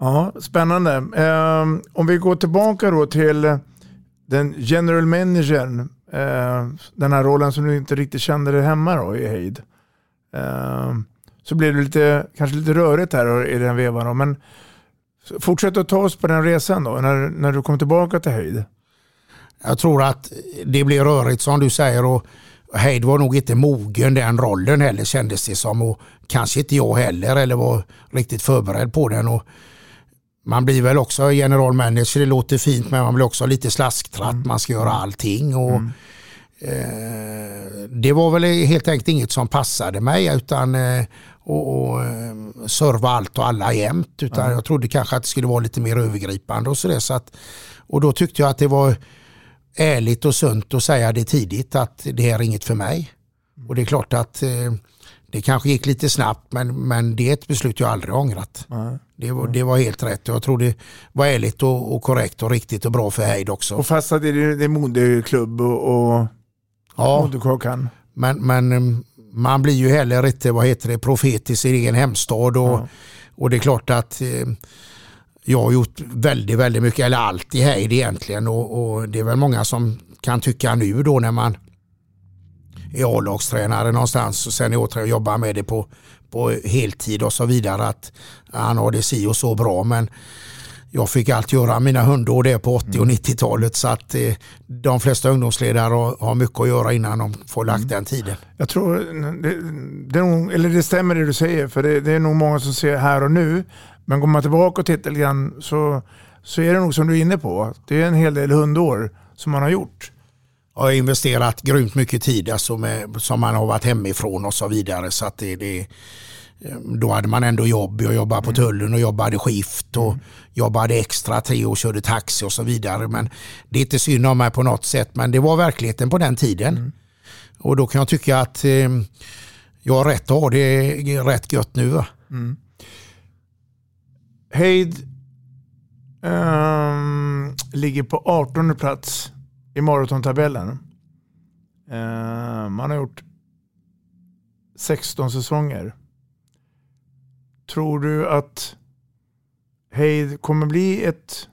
Ja, spännande. Eh, om vi går tillbaka då till den general managern, eh, den här rollen som du inte riktigt kände dig hemma då i Heid. Eh, så blev det lite, kanske lite rörigt här i den vevan. Då, fortsätt att ta oss på den resan då, när, när du kom tillbaka till Heid. Jag tror att det blir rörigt som du säger och Heid var nog inte mogen den rollen heller kändes det som och kanske inte jag heller eller var riktigt förberedd på den. Och man blir väl också general manager, det låter fint men man blir också lite slasktratt, man ska göra allting. Och, eh, det var väl helt enkelt inget som passade mig utan eh, och, och eh, serva allt och alla jämt. Utan jag trodde kanske att det skulle vara lite mer övergripande och sådär. Så att, och då tyckte jag att det var ärligt och sunt att säga det tidigt att det här är inget för mig. Och det är klart att eh, det kanske gick lite snabbt men, men det är ett beslut jag aldrig ångrat. Det var, det var helt rätt jag tror det var ärligt och, och korrekt och riktigt och bra för Heid också. Och fast att det är, det är moderklubb och, och Ja, moderkakan. men, men eh, man blir ju heller inte, vad heter det, profet i sin egen hemstad och, och det är klart att eh, jag har gjort väldigt, väldigt mycket, eller allt i Heid egentligen och, och det är väl många som kan tycka nu då när man är A-lagstränare någonstans och sen är och jobbar med det på, på heltid och så vidare att han har det si och så bra. Men jag fick allt göra mina hundår det på 80 och 90-talet så att eh, de flesta ungdomsledare har, har mycket att göra innan de får lagt den tiden. Jag tror, det, det, är nog, eller det stämmer det du säger, för det, det är nog många som ser här och nu. Men går man tillbaka och tittar lite grann så, så är det nog som du är inne på. Det är en hel del hundår som man har gjort. Jag har investerat grymt mycket tid alltså med, som man har varit hemifrån och så vidare. Så att det, det, då hade man ändå jobb. Jag jobbade på tullen och jobbade skift och jobbade extra tre och körde taxi och så vidare. Men det är inte synd om mig på något sätt men det var verkligheten på den tiden. Och då kan jag tycka att eh, jag har rätt att ha det rätt gött nu. Va? Heid ehm, ligger på 18 plats i maratontabellen. Eh, man har gjort 16 säsonger. Tror du att Heid kommer bli ett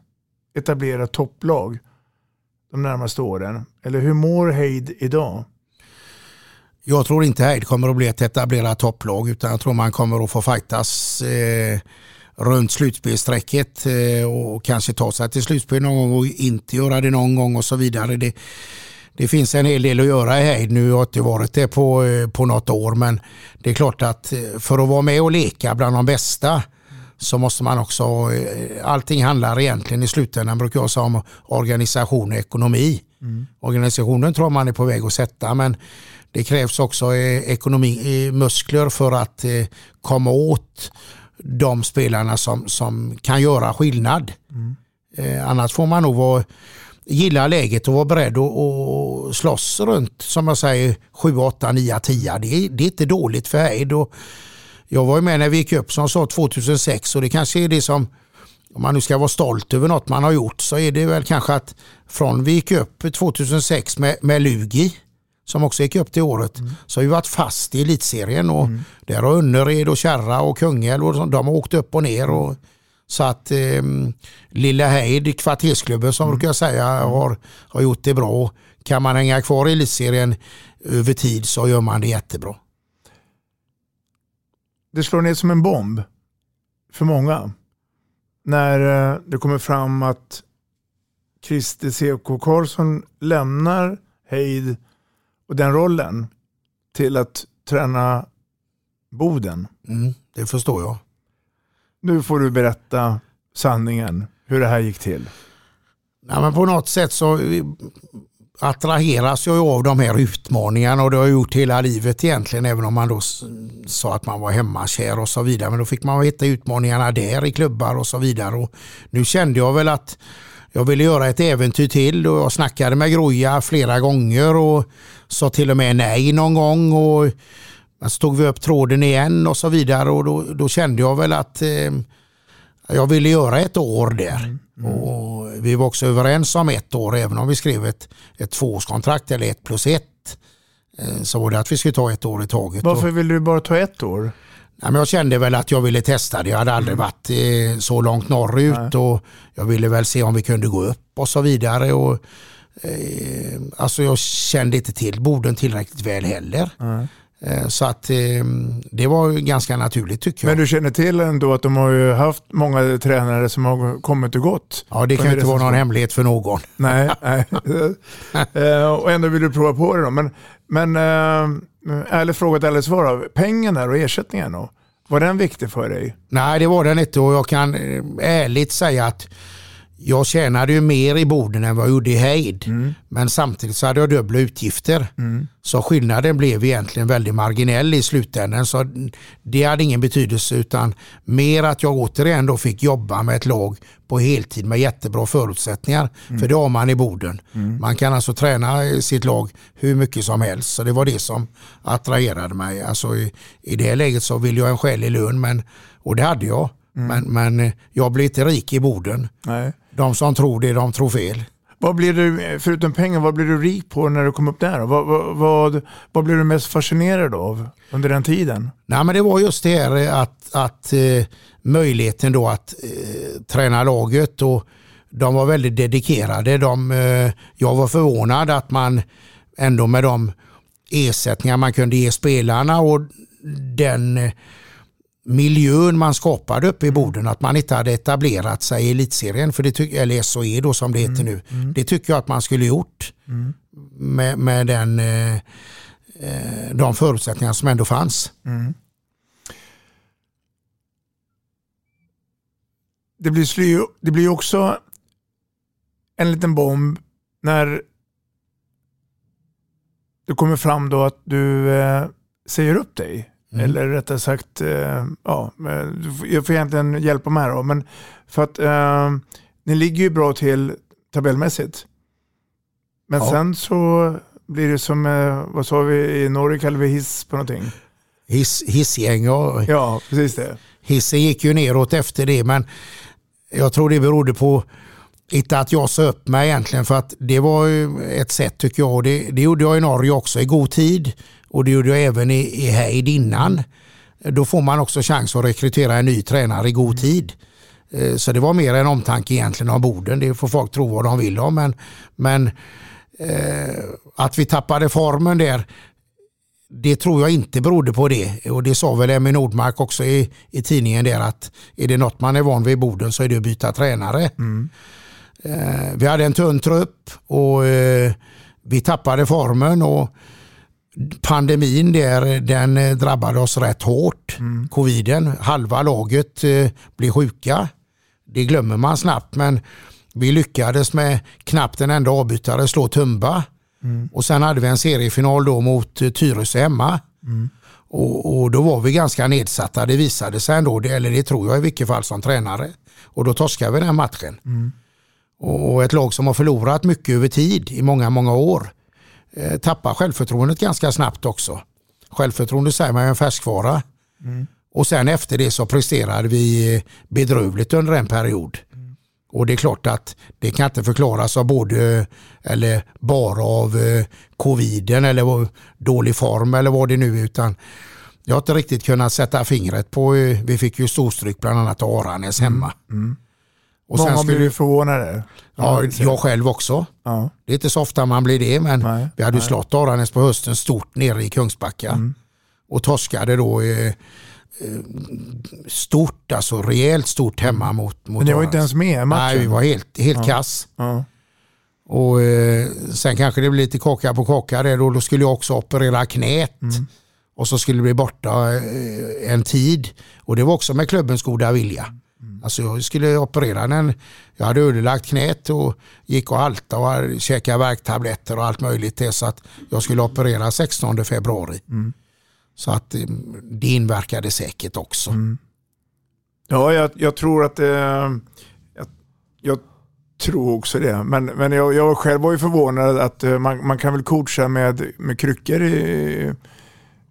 etablerat topplag de närmaste åren? Eller hur mår Heid idag? Jag tror inte Heid kommer att bli ett etablerat topplag utan jag tror man kommer att få fightas eh, runt slutspelsstrecket eh, och kanske ta sig till slutspel någon gång och inte göra det någon gång och så vidare. Det, det finns en hel del att göra i Heid. Nu har jag inte varit det på, eh, på något år men det är klart att eh, för att vara med och leka bland de bästa så måste man också, eh, allting handlar egentligen i slutändan brukar jag säga om organisation och ekonomi. Mm. Organisationen tror man är på väg att sätta men det krävs också ekonomi, muskler för att komma åt de spelarna som, som kan göra skillnad. Mm. annars får man nog vara gilla läget och vara beredd att slåss runt som jag säger 7, 8, 9, 10. Det är, det är inte dåligt för Eid. Jag var ju med när vi gick upp som sa 2006 och det kanske är det som om man nu ska vara stolt över något man har gjort så är det väl kanske att från vi gick upp 2006 med, med Lugi som också gick upp till året mm. så har vi varit fast i elitserien och mm. där har Önnered och Kärra och Kungälv och de har åkt upp och ner. Och, så att eh, Lilla Heid, kvartersklubben som mm. brukar säga, har, har gjort det bra. Kan man hänga kvar i elitserien över tid så gör man det jättebra. Det slår ner som en bomb för många när eh, det kommer fram att Christer C.K. Karlsson lämnar Heid och den rollen till att träna Boden. Mm, det förstår jag. Nu får du berätta sanningen, hur det här gick till. Ja, men på något sätt så attraheras jag av de här utmaningarna och det har jag gjort hela livet egentligen även om man då sa att man var hemmakär och så vidare. Men då fick man hitta utmaningarna där i klubbar och så vidare. Och nu kände jag väl att jag ville göra ett äventyr till och jag snackade med Groja flera gånger och sa till och med nej någon gång. Och så tog vi upp tråden igen och så vidare och då, då kände jag väl att eh, jag ville göra ett år där. Mm. Mm. Och vi var också överens om ett år även om vi skrev ett, ett tvåårskontrakt eller ett plus ett. Eh, så var det att vi skulle ta ett år i taget. Varför ville du bara ta ett år? Nej, men jag kände väl att jag ville testa det. Jag hade aldrig mm. varit eh, så långt norrut Nej. och jag ville väl se om vi kunde gå upp och så vidare. Och, eh, alltså jag kände inte till Boden tillräckligt väl heller. Mm. Eh, så att ehm, det var ganska naturligt tycker jag. Men du känner till ändå att de har ju haft många tränare som har kommit och gått? Ja, det kan inte vara någon hemlighet för någon. Nej, nej. Eh, och ändå vill du prova på det då. Men, men äh, ärligt frågat, ärligt svar. Pengarna och ersättningen då? Var den viktig för dig? Nej, det var den inte och jag kan ärligt säga att jag tjänade ju mer i Boden än vad jag gjorde i Heid. Mm. Men samtidigt så hade jag dubbla utgifter. Mm. Så skillnaden blev egentligen väldigt marginell i slutändan. Så det hade ingen betydelse utan mer att jag återigen då fick jobba med ett lag på heltid med jättebra förutsättningar. Mm. För det har man i Boden. Mm. Man kan alltså träna sitt lag hur mycket som helst. Så det var det som attraherade mig. Alltså i, i det läget så ville jag en skälig lön men, och det hade jag. Mm. Men, men jag blev inte rik i Boden. Nej. De som tror det, de tror fel. Vad blir du, förutom pengar, vad blir du rik på när du kom upp där? Vad, vad, vad, vad blir du mest fascinerad av under den tiden? Nej, men det var just det här att, att eh, möjligheten då att eh, träna laget och de var väldigt dedikerade. De, eh, jag var förvånad att man ändå med de ersättningar man kunde ge spelarna och den eh, miljön man skapade uppe i Boden, att man inte hade etablerat sig i elitserien, för det tyck, eller SOE då som det heter mm. nu. Mm. Det tycker jag att man skulle gjort mm. med, med den, eh, eh, de förutsättningar som ändå fanns. Mm. Det blir, det blir också en liten bomb när det kommer fram då att du eh, säger upp dig Mm. Eller rättare sagt, eh, ja, jag får egentligen hjälpa mig här då. Men för att eh, ni ligger ju bra till tabellmässigt. Men ja. sen så blir det som, eh, vad sa vi i Norge kallar vi hiss på någonting. Hiss, hissgäng ja. Ja, precis det. Hissen gick ju neråt efter det men jag tror det berodde på inte att jag sa upp mig egentligen för att det var ju ett sätt tycker jag. Det, det gjorde jag i Norge också i god tid och det gjorde jag även i, i Heid innan. Då får man också chans att rekrytera en ny tränare i god tid. Eh, Så det var mer en omtanke egentligen av Boden. Det får folk tro vad de vill om. Men, men eh, att vi tappade formen där, det tror jag inte berodde på det. Och det sa väl Emmy Nordmark också i, i tidningen där att är det något man är van vid i Boden så är det att byta tränare. Eh, vi hade en tunn trupp och eh, vi tappade formen och pandemin där den eh, drabbade oss rätt hårt. Coviden, halva laget eh, blev sjuka. Det glömmer man snabbt men vi lyckades med knappt en enda avbytare slå Tumba. Och sen hade vi en seriefinal då mot eh, Tyresö hemma. Och, och då var vi ganska nedsatta. Det visade sig ändå, det- eller det tror jag i vilket fall som tränare. Och då torskade vi den matchen. Och och ett lag som har förlorat mycket över tid i många, många år eh, tappar självförtroendet ganska snabbt också. Självförtroende säger man är en färskvara. Och sen efter det så presterade vi bedrövligt under en period. Och det är klart att det kan inte förklaras av både eller bara av eh, coviden eller dålig form eller vad det nu är utan jag har inte riktigt kunnat sätta fingret på, eh, vi fick ju storstryk bland annat av Aranäs hemma. Och Många skulle- blir förvånade. Ja, jag själv också. Ja. Det är inte så ofta man blir det men Nej, vi hade nej. slått Aranäs på hösten stort nere i Kungsbacka. Och torskade då eh, eh, stort, alltså rejält stort hemma mot, mot Men ni var Aranäs. inte ens med i matchen. Nej, vi var helt, helt Ja. kass. Ja. Och eh, sen kanske det blir lite kaka på kaka där då, då skulle jag också operera knät. Mm. Och så skulle det bli borta eh, en tid. Och det var också med klubbens goda vilja. Mm. Alltså jag skulle operera den. Jag hade ödelagt knät och gick och halta och käkade värktabletter och allt möjligt till så att jag skulle operera 16 februari. Mm. Så att eh, det inverkade säkert också. Mm. Ja, jag, jag tror att det... Jag, jag tror också det. Men, men jag, jag själv var ju förvånad att eh, man, man kan väl coacha med, med kryckor i,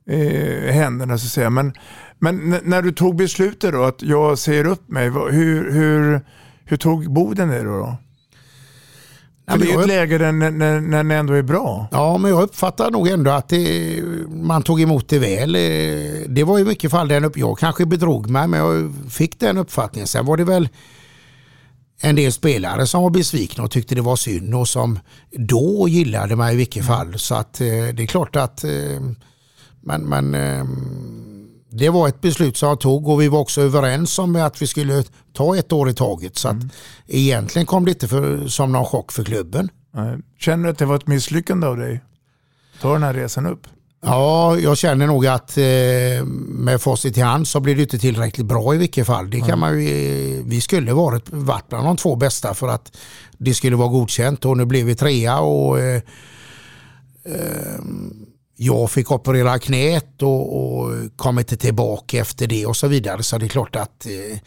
i händerna så att säga. Men, men när du tog beslutet då att jag säger upp mig, hur, hur, hur tog Boden det då? För det är ju ett läge där när, när, när det ändå är bra. Ja, men jag uppfattar nog ändå att det, man tog emot det väl. Eh, Det var i mycket fall den upp, jag kanske bedrog mig, men jag fick den uppfattningen. Sen var det väl en del spelare som var besvikna och tyckte det var synd och som då gillade mig i vilket fall. Så att eh, det är klart att eh, men, men eh, det var ett beslut som jag tog och vi var också överens om att vi skulle ta ett år i taget. Så att egentligen kom det inte för, som någon chock för klubben. Känner du att det var ett misslyckande av dig? Ta den här resan upp. Ja, jag känner nog att eh, med facit i hand så blir det inte tillräckligt bra i vilket fall. Det kan man ju, eh, vi skulle varit, varit bland de två bästa för att det skulle vara godkänt och nu blev vi trea och eh, eh, jag fick operera knät och, och kom inte tillbaka efter det och så vidare. Så det är klart att eh,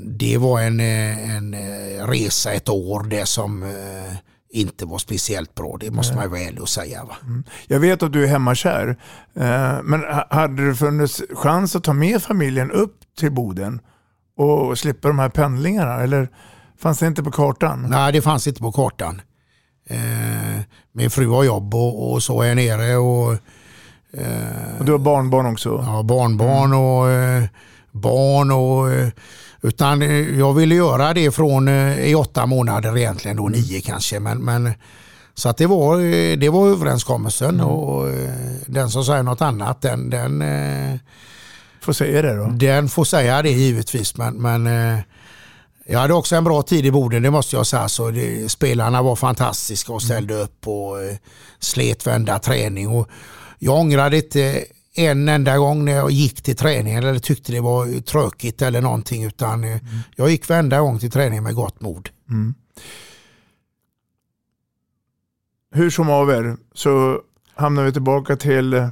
det var en, eh, en eh, resa ett år det som eh, inte var speciellt bra. Det måste man ärlig och säga. Va? Jag vet att du är hemmakär, eh, men ha- hade det funnits chans att ta med familjen upp till Boden och slippa de här pendlingarna? Eller fanns det inte på kartan? Nej, det fanns inte på kartan. Eh, min fru har jobb och, och så är jag nere och eh, Och du har barnbarn också? ja, barnbarn och eh, barn och eh, utan eh, jag ville göra det från eh, i åtta månader egentligen då nio kanske men, men så att det var, det var överenskommelsen och eh, den som säger något annat den, den, Får säga det då. den får säga det givetvis men, men jag hade också en bra tid i Boden, det måste jag säga. Så det, spelarna var fantastiska och ställde upp och eh, slet varenda träning. Och jag ångrade inte en enda gång när jag gick till träningen eller tyckte det var tråkigt eller någonting. Utan eh, jag gick varenda gång till träningen med gott mod. Mm. Hur som av er så hamnar vi tillbaka till eh,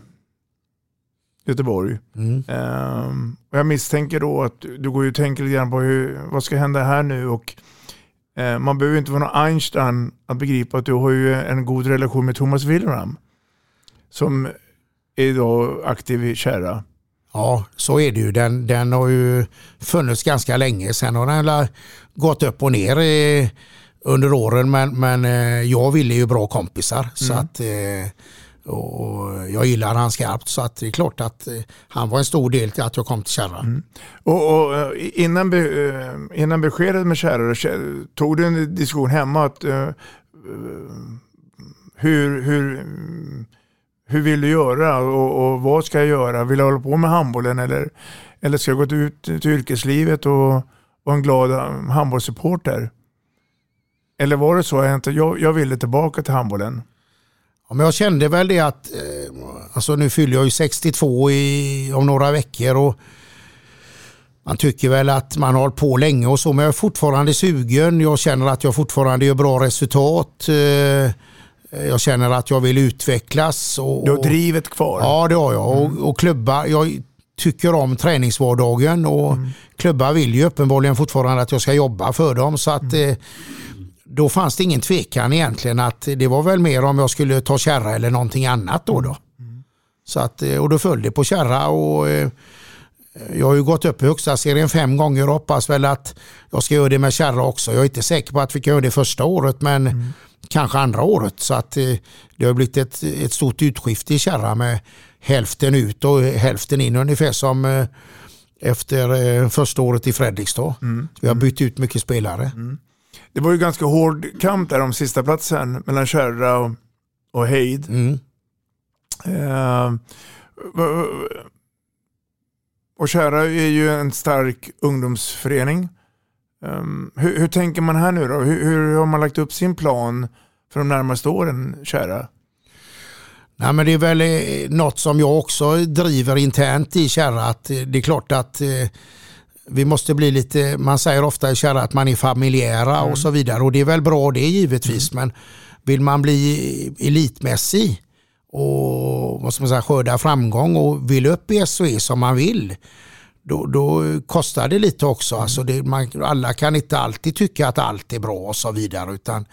Göteborg. Mm. Ehm, och jag misstänker då att du går ju och tänker lite grann på hur, vad ska hända här nu och eh, man behöver inte vara någon Einstein att begripa att du har ju en god relation med Thomas Wilhelm som är idag aktiv i Kärra. Ja, så är det ju. Den, den har ju funnits ganska länge. Sen har den gått upp och ner eh, under åren men, men eh, jag ville ju bra kompisar. Mm. Så att, eh, och jag gillar han skarpt så att det är klart att eh, han var en stor del till att jag kom till Kärra. Mm. Och, och, eh, innan, be, eh, innan beskedet med Kärra, tog du en diskussion hemma att uh, hur, hur, mm, hur vill du göra och, och, vad ska jag göra? Vill jag hålla på med handbollen eller, eller ska jag gå ut till yrkeslivet och vara en glad handbollssupporter? Eller var det så att jag, jag ville tillbaka till handbollen? Ja, men jag kände väl det att, eh, alltså nu fyller jag ju 62 i, om några veckor och man tycker väl att man har hållit på länge och så men jag är fortfarande sugen. Jag känner att jag fortfarande gör bra resultat. Eh, jag känner att jag vill utvecklas. Och, du har drivet kvar? Ja det har jag. Mm. Och, och klubbar, jag tycker om träningsvardagen och mm. klubbar vill ju uppenbarligen fortfarande att jag ska jobba för dem. Så att mm. eh, då fanns det ingen tvekan egentligen att det var väl mer om jag skulle ta kärra eller någonting annat då. då. Mm. Så att, eh, och då föll det på kärra och eh, jag har ju gått upp i högsta serien fem gånger och hoppas väl att jag ska göra det med kärra också. Jag är inte säker på att vi kan göra det första året men mm. kanske andra året. Så att eh, det har blivit ett, ett stort utskifte i kärra med hälften ut och hälften in ungefär som efter första året i Fredrikstad. Mm. Vi har bytt ut mycket spelare. Mm. Det var ju ganska hård kamp där om sista platsen mellan Kärra och, och Heid. Mm. Uh, och Kärra är ju en stark ungdomsförening. Um, hur, hur, tänker man här nu då? Hur, hur, har man lagt upp sin plan för de närmaste åren, Kärra? Nej, men det är väl eh, något som jag också driver internt i Kärra. Att det är klart att eh, vi måste bli lite, man säger ofta i Kärra att man är familjära mm. och så vidare och det är väl bra det givetvis mm. men vill man bli elitmässig och vad ska man säga, skörda framgång och vill upp i SOE som man vill då, då kostar det lite också. Mm. Alltså det, man, alla kan inte alltid tycka att allt är bra och så vidare utan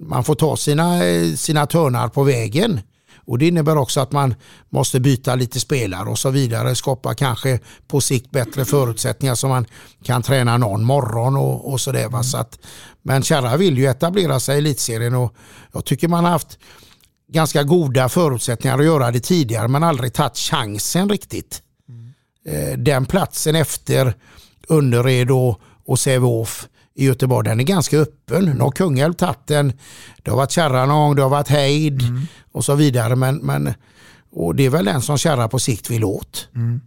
man får ta sina, sina törnar på vägen. Och Det innebär också att man måste byta lite spelare och så vidare. Skapa kanske på sikt bättre förutsättningar så man kan träna någon morgon och, och sådär. Mm. Så att, men Kärra vill ju etablera sig i elitserien och jag tycker man har haft ganska goda förutsättningar att göra det tidigare men aldrig tagit chansen riktigt. Mm. Den platsen efter Önnered och, och Sävehof i Göteborg, den är ganska öppen. Nu har Kungälv tagit den, det har varit Kärra någon gång, det har varit Heid mm. och så vidare. Men, men, och det är väl den som Kärra på sikt vill åt. Mm.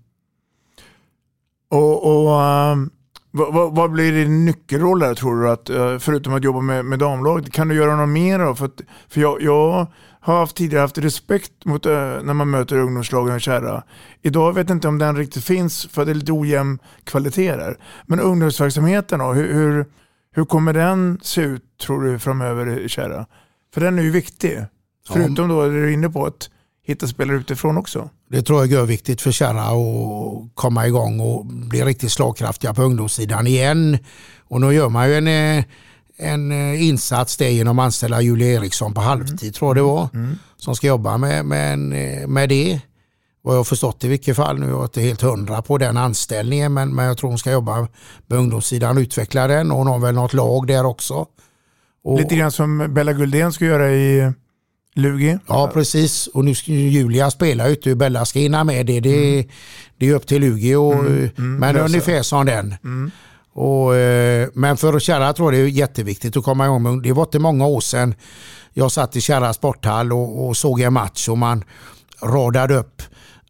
Och, och um, vad, vad, blir din nyckelroll där tror du? Att, uh, förutom att jobba med, med damlag, kan du göra något mer? Då? För, att, för jag, jag har haft, tidigare haft respekt mot uh, när man möter ungdomslagen och Kärra. Idag vet jag inte om den riktigt finns för det är lite ojämn kvalitet där. Men ungdomsverksamheten då, hur, hur hur kommer den se ut tror du framöver, Kära? För den är ju viktig. Förutom då det du är inne på att hitta spelare utifrån också. Det tror jag är viktigt för Kärra att komma igång och bli riktigt slagkraftiga på ungdomssidan igen. Och nu gör man ju en, eh, en eh, insats det genom att anställa Julia Eriksson på halvtid mm. tror jag det var. Mm. Som ska jobba med, med, eh, med det vad jag har förstått i vilket fall. Nu är jag inte helt hundra på den anställningen men, men jag tror hon ska jobba med ungdomssidan och utveckla den och hon har väl något lag där också. Och, Lite grann som Bella Guldén ska göra i Lugi. Ja precis och nu Julia spela ute hur Bella ska hinna med det. Det, mm. det är upp till Lugi och, mm. Mm. men ungefär som den. Och, eh, men för Kärra tror jag det är jätteviktigt att komma igång. Det var inte många år sedan jag satt i Kärra sporthall och, och såg en match och man radade upp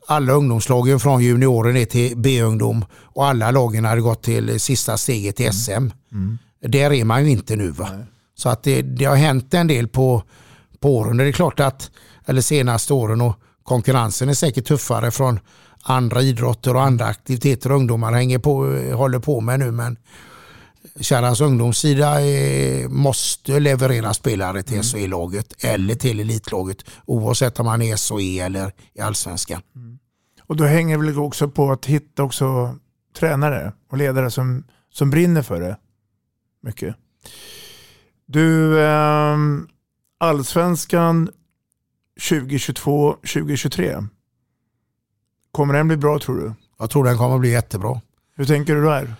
alla ungdomslagen från junioren ner till B-ungdom och alla lagen hade gått till sista steget i SM. Mm. Mm. Där är man ju inte nu. Va? Så att det, det, har hänt en del på, på åren. Det är klart att, eller senaste åren och konkurrensen är säkert tuffare från andra idrotter och andra aktiviteter ungdomar hänger på, håller på med nu. Men Kärras ungdomssida är, måste leverera spelare till mm. SOE-laget eller till elitlaget oavsett om man är SOE eller i allsvenskan. Mm. Och då hänger det väl också på att hitta också tränare och ledare som, som brinner för det mycket. Du, eh, allsvenskan 2022-2023. Kommer den bli bra tror du? Jag tror den kommer bli jättebra. Hur tänker du där?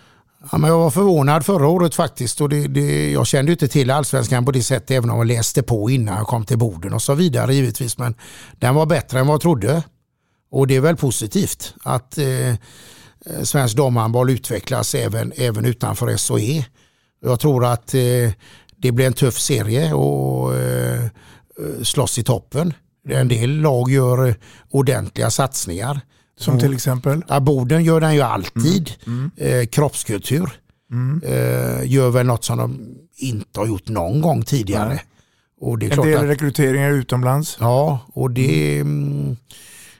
Ja, men jag var förvånad förra året faktiskt. Och det, det, jag kände inte till allsvenskan på det sättet även om jag läste på innan jag kom till borden och så vidare givetvis. Men den var bättre än vad jag trodde. Och det är väl positivt att eh, svensk damhandboll utvecklas även, även utanför SOE. Jag tror att eh, det blir en tuff serie och eh, slåss i toppen. En del lag gör ordentliga satsningar. Som till exempel? Ja, Boden gör den ju alltid. Mm. Mm. Eh, kroppskultur. Mm. Eh, gör väl något som de inte har gjort någon gång tidigare. Nej. Och det är en del att, rekryteringar utomlands. Ja, och det, mm,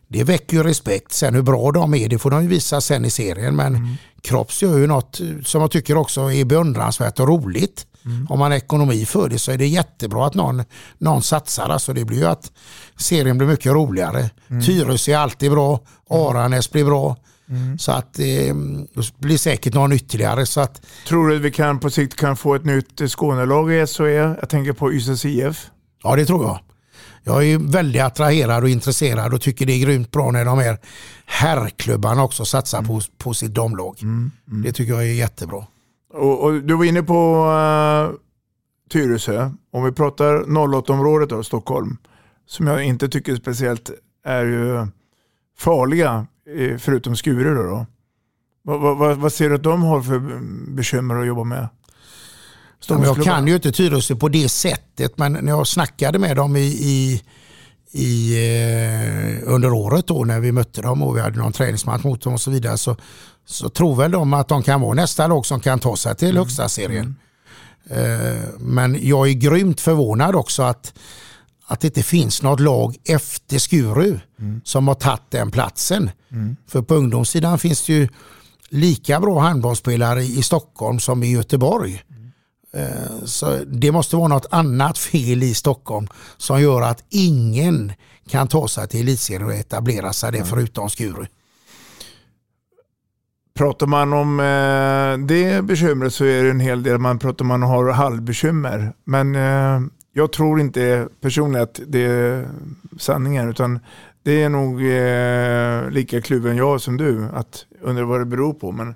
det väcker ju respekt. Sen hur bra de är, det får de ju visa sen i serien. Men mm. Kropps gör ju något som jag tycker också är beundransvärt och roligt. Mm. Om man har ekonomi för det så är det jättebra att någon, någon satsar. Alltså det blir ju att serien blir mycket roligare. Mm. Tyresö är alltid bra, Aranäs blir bra. Mm. Så att eh, det blir säkert någon ytterligare. Så att, Tror du att vi kan på sikt kan få ett nytt Skånelag i SHE? Jag tänker på Ystads IF. Ja det tror jag. Jag är väldigt attraherad och intresserad och tycker det är grymt bra när de här herrklubbarna också satsar mm. på, på sitt damlag. Mm. Mm. Det tycker jag är jättebra. Och, och du var inne på uh, Tyresö. Om vi pratar 08-området då, Stockholm, som jag inte tycker speciellt är ju farliga, förutom Skure. Då, då. Vad, vad, vad, ser du att de har för bekymmer att jobba med? Jag kan ju inte Tyresö på det sättet, men när jag snackade med dem i, i, i eh, under året då när vi mötte dem och vi hade någon träningsmatch mot dem och så vidare så så tror väl de att de kan vara nästa lag som kan ta sig till mm. högsta serien. Mm. Men jag är grymt förvånad också att, att det inte finns något lag efter Skuru mm. som har tagit den platsen. Mm. För på ungdomssidan finns det ju lika bra handbollsspelare i Stockholm som i Göteborg. Eh, så det måste vara något annat fel i Stockholm som gör att ingen kan ta sig till elitserien och etablera sig där förutom Skuru. Pratar man om eh, det bekymret så är det en hel del man pratar man har halvbekymmer. Men eh, jag tror inte personligen att det är sanningen utan det är nog lika kluven jag som du att undra vad det beror på. Men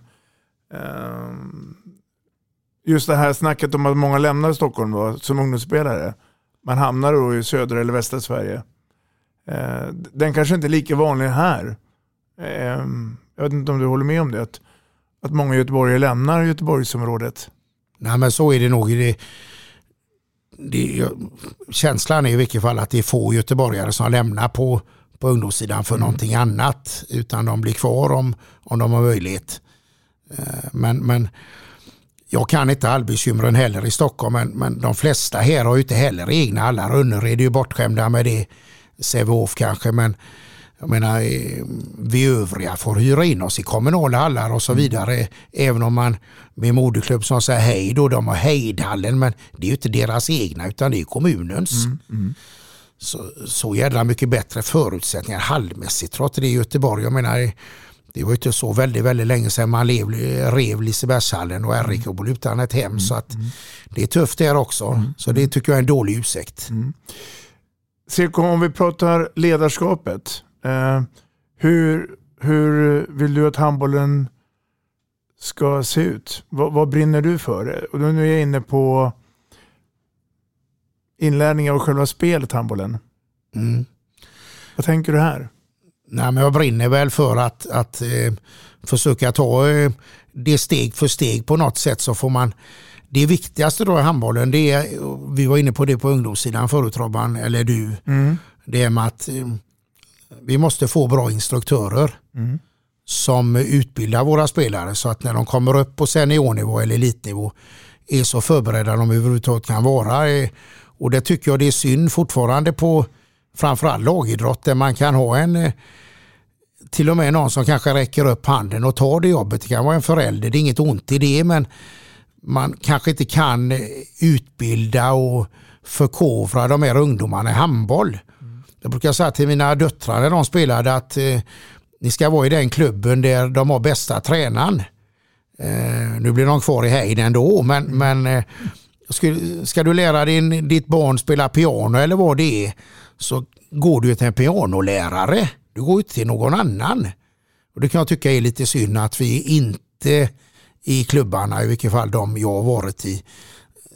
just det här snacket om att många lämnar Stockholm då, som ungdomsspelare. Man hamnar då i södra eller västra Sverige. Eh, den kanske inte är lika vanlig här. Eh, jag vet inte om du håller med om det. Att, att många göteborgare lämnar Göteborgsområdet. Nej men så är det nog. Det, det, känslan är i vilket fall att det är få göteborgare som lämnar på, på ungdomssidan för mm. någonting annat. Utan de blir kvar om, om de har möjlighet. Eh, men, men jag kan inte allbekymren heller i Stockholm men, men de flesta här har ju inte heller egna alla. Önnered är ju bortskämda med det. Sävehof kanske men jag menar, eh, vi övriga får hyra in oss i kommunala hallar och så mm. vidare. Mm. Även om man med moderklubb som säger hej då, de har hejdhallen men det är ju inte deras egna utan det är kommunens. Mm. Mm. Så, så jävla mycket bättre förutsättningar hallmässigt trots det i Göteborg. Jag menar, det var inte så väldigt, väldigt länge sedan man lev, rev Lisebergshallen och mm. RIK utan ett hem. Så att mm. det är tufft där också. Så det tycker jag är en dålig ursäkt. Mm. om vi pratar ledarskapet. Eh, hur, hur vill du att handbollen ska se ut? Vad, vad brinner du för? Och nu är jag inne på inlärning av själva spelet handbollen. Mm. Vad tänker du här? Nej, men jag brinner väl för att, att eh, försöka ta eh, det steg för steg på något sätt så får man det viktigaste då i handbollen, det är, vi var inne på det på ungdomssidan förut Robban, eller du, mm. det är med att eh, vi måste få bra instruktörer mm. som utbildar våra spelare så att när de kommer upp på seniornivå eller elitnivå är så förberedda de överhuvudtaget kan vara. Eh, och det tycker jag det är synd fortfarande på framförallt lagidrott där man kan ha en eh, till och med någon som kanske räcker upp handen och tar det jobbet. Det kan vara en förälder, det är inget ont i det men man kanske inte kan eh, utbilda och förkovra de här ungdomarna i handboll. Jag brukar säga till mina döttrar när de spelade att eh, ni ska vara i den klubben där de har bästa tränaren. Eh, nu blir de kvar i Heid ändå men, men eh, ska, ska, du lära din, ditt barn spela piano eller vad det är så går du till en pianolärare. Du går inte till någon annan. Och Det kan jag tycka är lite synd att vi inte i klubbarna, i vilket fall de jag har varit i,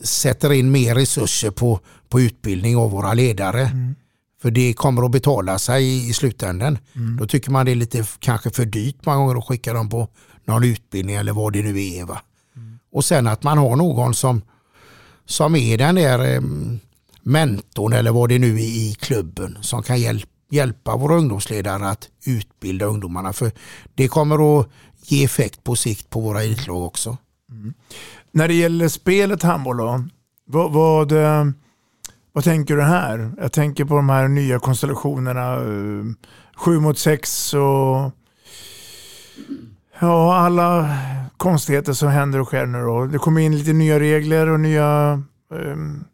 sätter in mer resurser på, på utbildning av våra ledare. Mm. För det kommer att betala sig i, i slutändan. Mm. Då tycker man det är lite kanske för dyrt många gånger att skicka dem på någon utbildning eller vad det nu är. Va? Mm. Och sen att man har någon som, som är den där eh, mentorn eller vad det nu är i klubben som kan hjälpa hjälpa våra ungdomsledare att utbilda ungdomarna. För det kommer att ge effekt på sikt på våra elitlag också. Mm. När det gäller spelet handboll då, vad, vad, eh, vad, tänker du här? Jag tänker på de här nya konstellationerna, eh, sju mot sex och ja, alla konstigheter som händer och sker nu då. Det kommer in lite nya regler och nya um,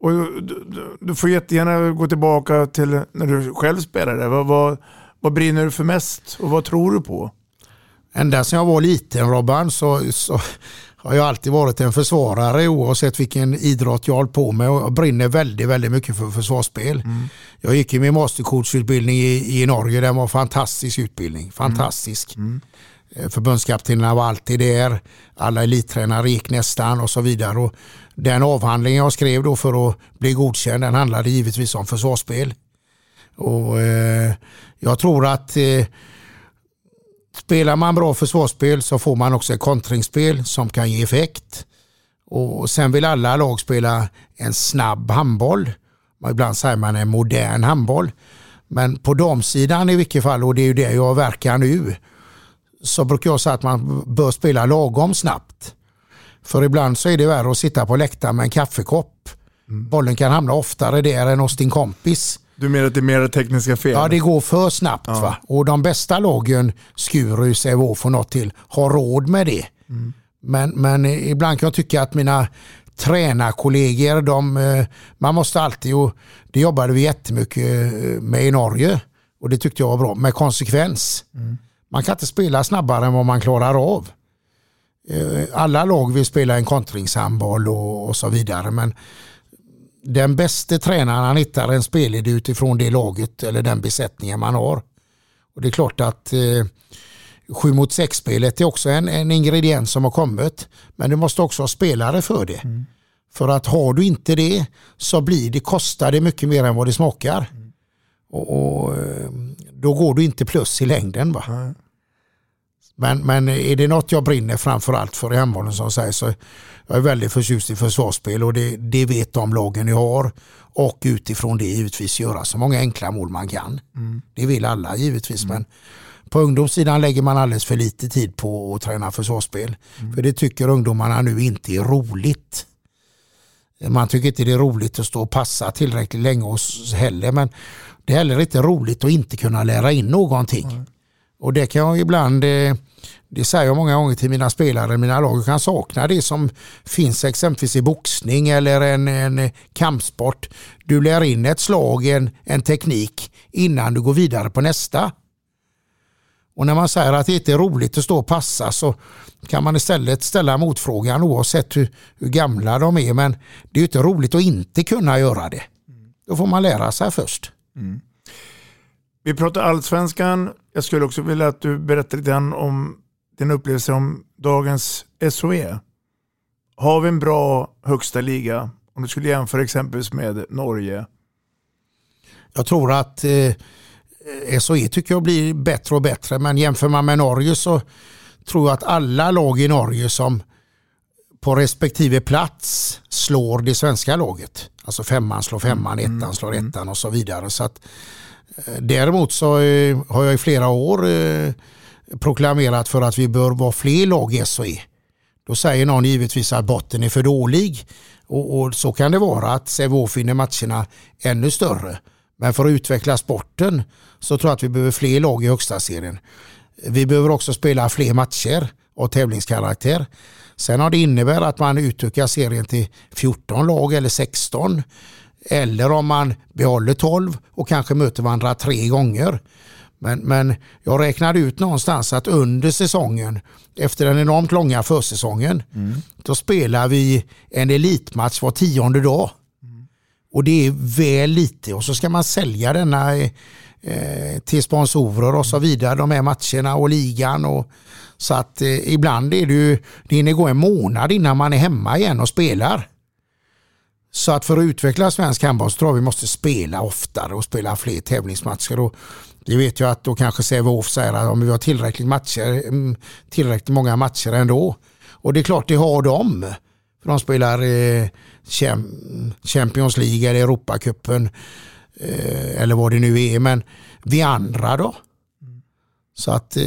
och du, du, får jättegärna gå tillbaka till när du själv spelade. Vad, vad, vad brinner du för mest och vad tror du på? Ända sedan jag var liten Robban så, så har jag alltid varit en försvarare oavsett vilken idrott jag hållit på med och brinner väldigt, väldigt mycket för försvarsspel. Mm. Jag gick i min mastercoachutbildning i, i Norge, den var fantastisk utbildning. Fantastisk. Mm. Mm. Eh, förbundskaptenerna var alltid där, alla elittränare gick nästan och så vidare. Och den avhandling jag skrev då för att bli godkänd den handlade givetvis om försvarsspel. Och, eh, jag tror att eh, spelar man bra försvarsspel så får man också ett kontringsspel som kan ge effekt. Och Sen vill alla lag spela en snabb handboll. Ibland säger man en modern handboll. Men på damsidan i vilket fall, och det är ju det jag verkar nu, så brukar jag säga att man bör spela lagom snabbt. För ibland så är det värre att sitta på läktaren med en kaffekopp. Mm. Bollen kan hamna oftare där än hos din kompis. Du menar att det är mer tekniska fel? Ja, det går för snabbt. Ja. Va? Och de bästa lagen, Skuru, Sävehof och något till, har råd med det. Mm. Men, men ibland kan jag tycka att mina tränarkollegor, de, eh, man måste alltid, och det jobbade vi jättemycket eh, med i Norge och det tyckte jag var bra, med konsekvens. Mm. Man kan inte spela snabbare än vad man klarar av. Eh, alla lag vill spela en kontringshandboll och, och så vidare men den bästa tränaren han hittar en spelidé utifrån det laget eller den besättningen man har. Och Det är klart att eh, 7 mot 6 spelet är också en, en ingrediens som har kommit. Men du måste också ha spelare för det. Mm. För att har du inte det så blir det, kostar det mycket mer än vad det smakar. Mm. Och, och, eh, Då går du inte plus i längden. Va? Mm. Men, men är det något jag brinner framför allt för i handbollen som säger så jag är väldigt förtjust i försvarsspel och det, det vet de lagen jag har. Och utifrån det givetvis göra så många enkla mål man kan. Mm. Det vill alla givetvis mm. men på ungdomssidan lägger man alldeles för lite tid på att träna försvarsspel. Mm. För det tycker ungdomarna nu inte är roligt. Man tycker inte det är roligt att stå och passa tillräckligt länge hos heller men det är heller inte roligt att inte kunna lära in någonting. Och det kan jag ibland eh, det säger jag många gånger till mina spelare, mina lag, jag kan sakna det som finns exempelvis i boxning eller en, en kampsport. Du lär in ett slag, en, en teknik innan du går vidare på nästa. Och när man säger att det inte är roligt att stå och passa så kan man istället ställa motfrågan oavsett hur, hur gamla de är. Men det är inte roligt att inte kunna göra det. Då får man lära sig först. Mm. Vi pratar allsvenskan. Jag skulle också vilja att du berättar lite om din upplevelse om dagens SOE. Har vi en bra högsta liga? Om du skulle jämföra exempelvis med Norge. Jag tror att eh, SOE tycker jag blir bättre och bättre. Men jämför man med Norge så tror jag att alla lag i Norge som på respektive plats slår det svenska laget. Alltså femman slår femman, mm. ettan slår mm. ettan och så vidare. Så att, däremot så eh, har jag i flera år eh, proklamerat för att vi bör vara fler lag i SHE. Då säger någon givetvis att botten är för dålig och, och så kan det vara att Sävehof finner matcherna ännu större. Men för att utveckla sporten så tror jag att vi behöver fler lag i högsta serien. Vi behöver också spela fler matcher av tävlingskaraktär. Sen har det innebär att man utökar serien till 14 lag eller 16. Eller om man behåller 12 och kanske möter varandra tre gånger. Men, men jag räknade ut någonstans att under säsongen, efter den enormt långa försäsongen, mm. då spelar vi en elitmatch var tionde dag. Mm. Och det är väl lite och så ska man sälja denna eh, till sponsorer och så vidare, de här matcherna och ligan. Och, så att eh, ibland är det ju, det hinner gå en månad innan man är hemma igen och spelar. Så att för att utveckla svensk handboll så tror jag vi måste spela oftare och spela fler tävlingsmatcher. Och det vet jag att då kanske Sävehof säger att om vi har tillräckligt, matcher, mm, tillräckligt många matcher ändå. Och det är klart det har de. För de spelar eh, Champions League eller Europacupen eh, eller vad det nu är. Men vi andra då? Så att eh,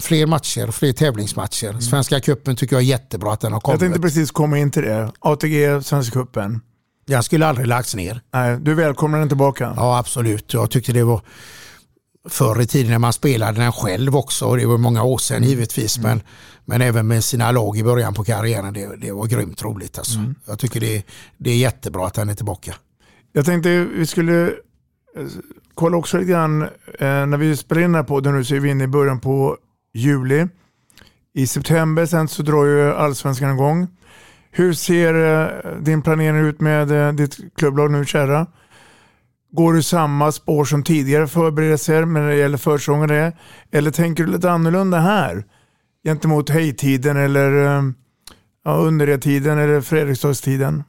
fler matcher, fler tävlingsmatcher. Mm. Svenska cupen tycker jag är jättebra att den har kommit. Jag tänkte precis komma in till det. ATG, Svenska cupen. Den skulle aldrig lagts ner. Nej, du välkomnar den tillbaka? Ja, absolut. Jag tyckte det var förr i tiden när man spelade den själv också. Det var många år sedan mm. givetvis. Mm. Men, men även med sina lag i början på karriären. Det, det var grymt roligt. Alltså. Mm. Jag tycker det, det är jättebra att den är tillbaka. Jag tänkte vi skulle eh, kolla också lite grann. Eh, när vi spelar in den här podden nu så är vi inne i början på juli. I september sen så drar ju allsvenskan igång. Hur ser eh, din planering ut med eh, ditt klubblag nu Kärra? Går du samma spår som tidigare förberedelser när det gäller försäsongen? Eller tänker du lite annorlunda här? Gentemot hejtiden eller eh, ja, underredtiden eller Fredriksdagstiden?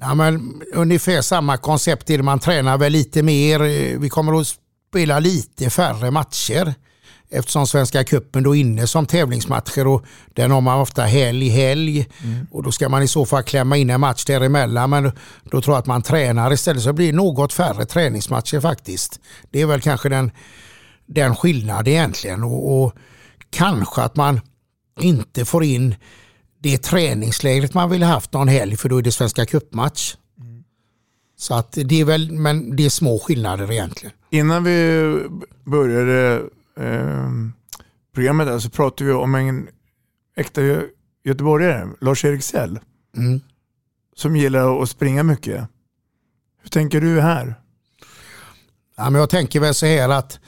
Ja, men ungefär samma koncept är det. Man tränar väl lite mer. Vi kommer att spela lite färre matcher eftersom Svenska cupen då inne som tävlingsmatcher och den har man ofta helg helg mm. och då ska man i så fall klämma in en match däremellan men då tror jag att man tränar istället så det blir något färre träningsmatcher faktiskt. Det är väl kanske den, den skillnaden egentligen och, och kanske att man inte får in det träningslägret man vill ha haft någon helg för då är det Svenska cupmatch. Mm. Så att det är väl, men det är små skillnader egentligen. Innan vi började eh, programmet där så pratade vi om en äkta göteborgare, Lars-Erik Sell. Mm. Som gillar att springa mycket. Hur tänker du här? Ja, men jag tänker väl så här att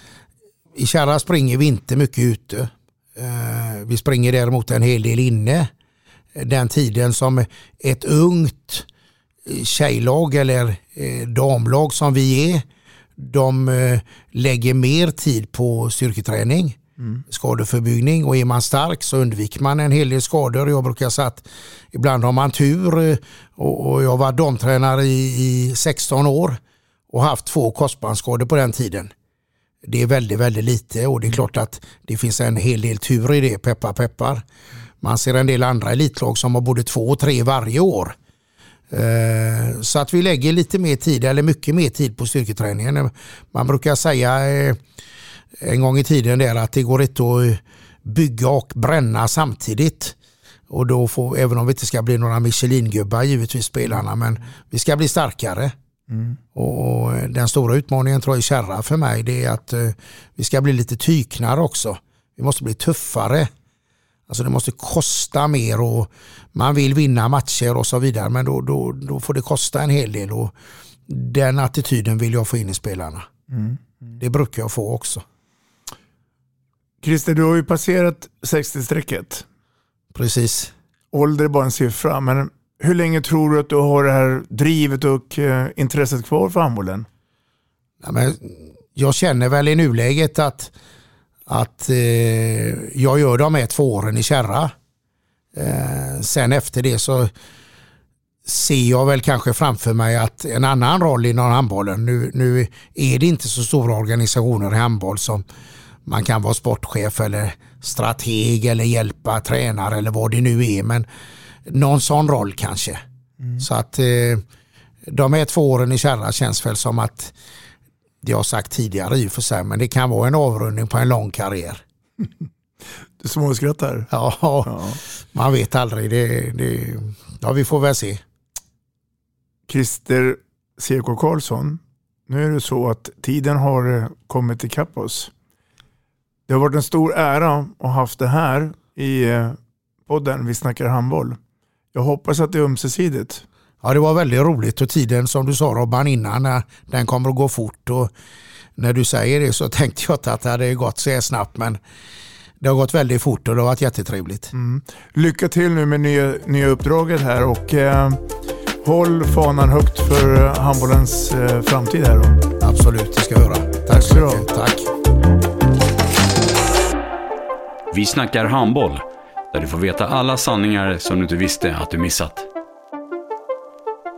i Kärra springer vi inte mycket ute. Eh, vi springer däremot en hel del inne den tiden som ett ungt tjejlag eller eh, damlag som vi är. De eh, lägger mer tid på styrketräning, mm. skadeförbyggning och är man stark så undviker man en hel del skador. Jag brukar säga att ibland har man tur eh, och jag var damtränare i 16 år och haft två korsbandsskador på den tiden. Det är väldigt, väldigt lite och det är klart att det finns en hel del tur i det, peppar peppar. Man ser en del andra elitlag som har både två och tre varje år. Eh, så att vi lägger lite mer tid, eller mycket mer tid på styrketräningen. Man brukar säga eh, en gång i tiden där att det går inte att bygga och bränna samtidigt. Och då får, även om vi inte ska bli några Michelin-gubbar givetvis spelarna, men vi ska bli starkare. Mm. Och Den stora utmaningen tror jag kärra för mig det är att eh, vi ska bli lite tyknare också. Vi måste bli tuffare. Alltså det måste kosta mer och man vill vinna matcher och så vidare men då, då, då får det kosta en hel del och den attityden vill jag få in i spelarna. Mm. Det brukar jag få också. Christer, du har ju passerat 60-strecket. Precis. Ålder är bara en siffra, men hur länge tror du att du har det här drivet och eh, intresset kvar för handbollen? Ja, jag känner väl i nuläget att att eh, jag gör de här två åren i kärra. Eh, sen efter det så ser jag väl kanske framför mig att en annan roll inom handbollen. Nu, nu är det inte så stora organisationer i handboll som man kan vara sportchef eller strateg eller hjälpa tränare eller vad det nu är. Men någon sån roll kanske. Mm. Så att eh, de här två åren i kärra känns väl som att det har sagt tidigare i och för sig, men det kan vara en avrundning på en lång karriär. Du småskrattar? Ja, ja, man vet aldrig. Det, det, ja, vi får väl se. Christer CK Karlsson, nu är det så att tiden har eh, kommit ikapp oss. Det har varit en stor ära att ha haft det här i eh, podden Vi snackar handboll. Jag hoppas att det är ömsesidigt. Ja, det var väldigt roligt och tiden som du sa Robban innan, den kommer att gå fort. Och när du säger det så tänkte jag inte att det hade gått så här snabbt men det har gått väldigt fort och det har varit jättetrevligt. Mm. Lycka till nu med nya, nya uppdraget här och eh, håll fanan högt för handbollens eh, framtid här. Då. Absolut, det ska jag göra. Tack så mycket. Tack. Vi snackar handboll, där du får veta alla sanningar som du inte visste att du missat.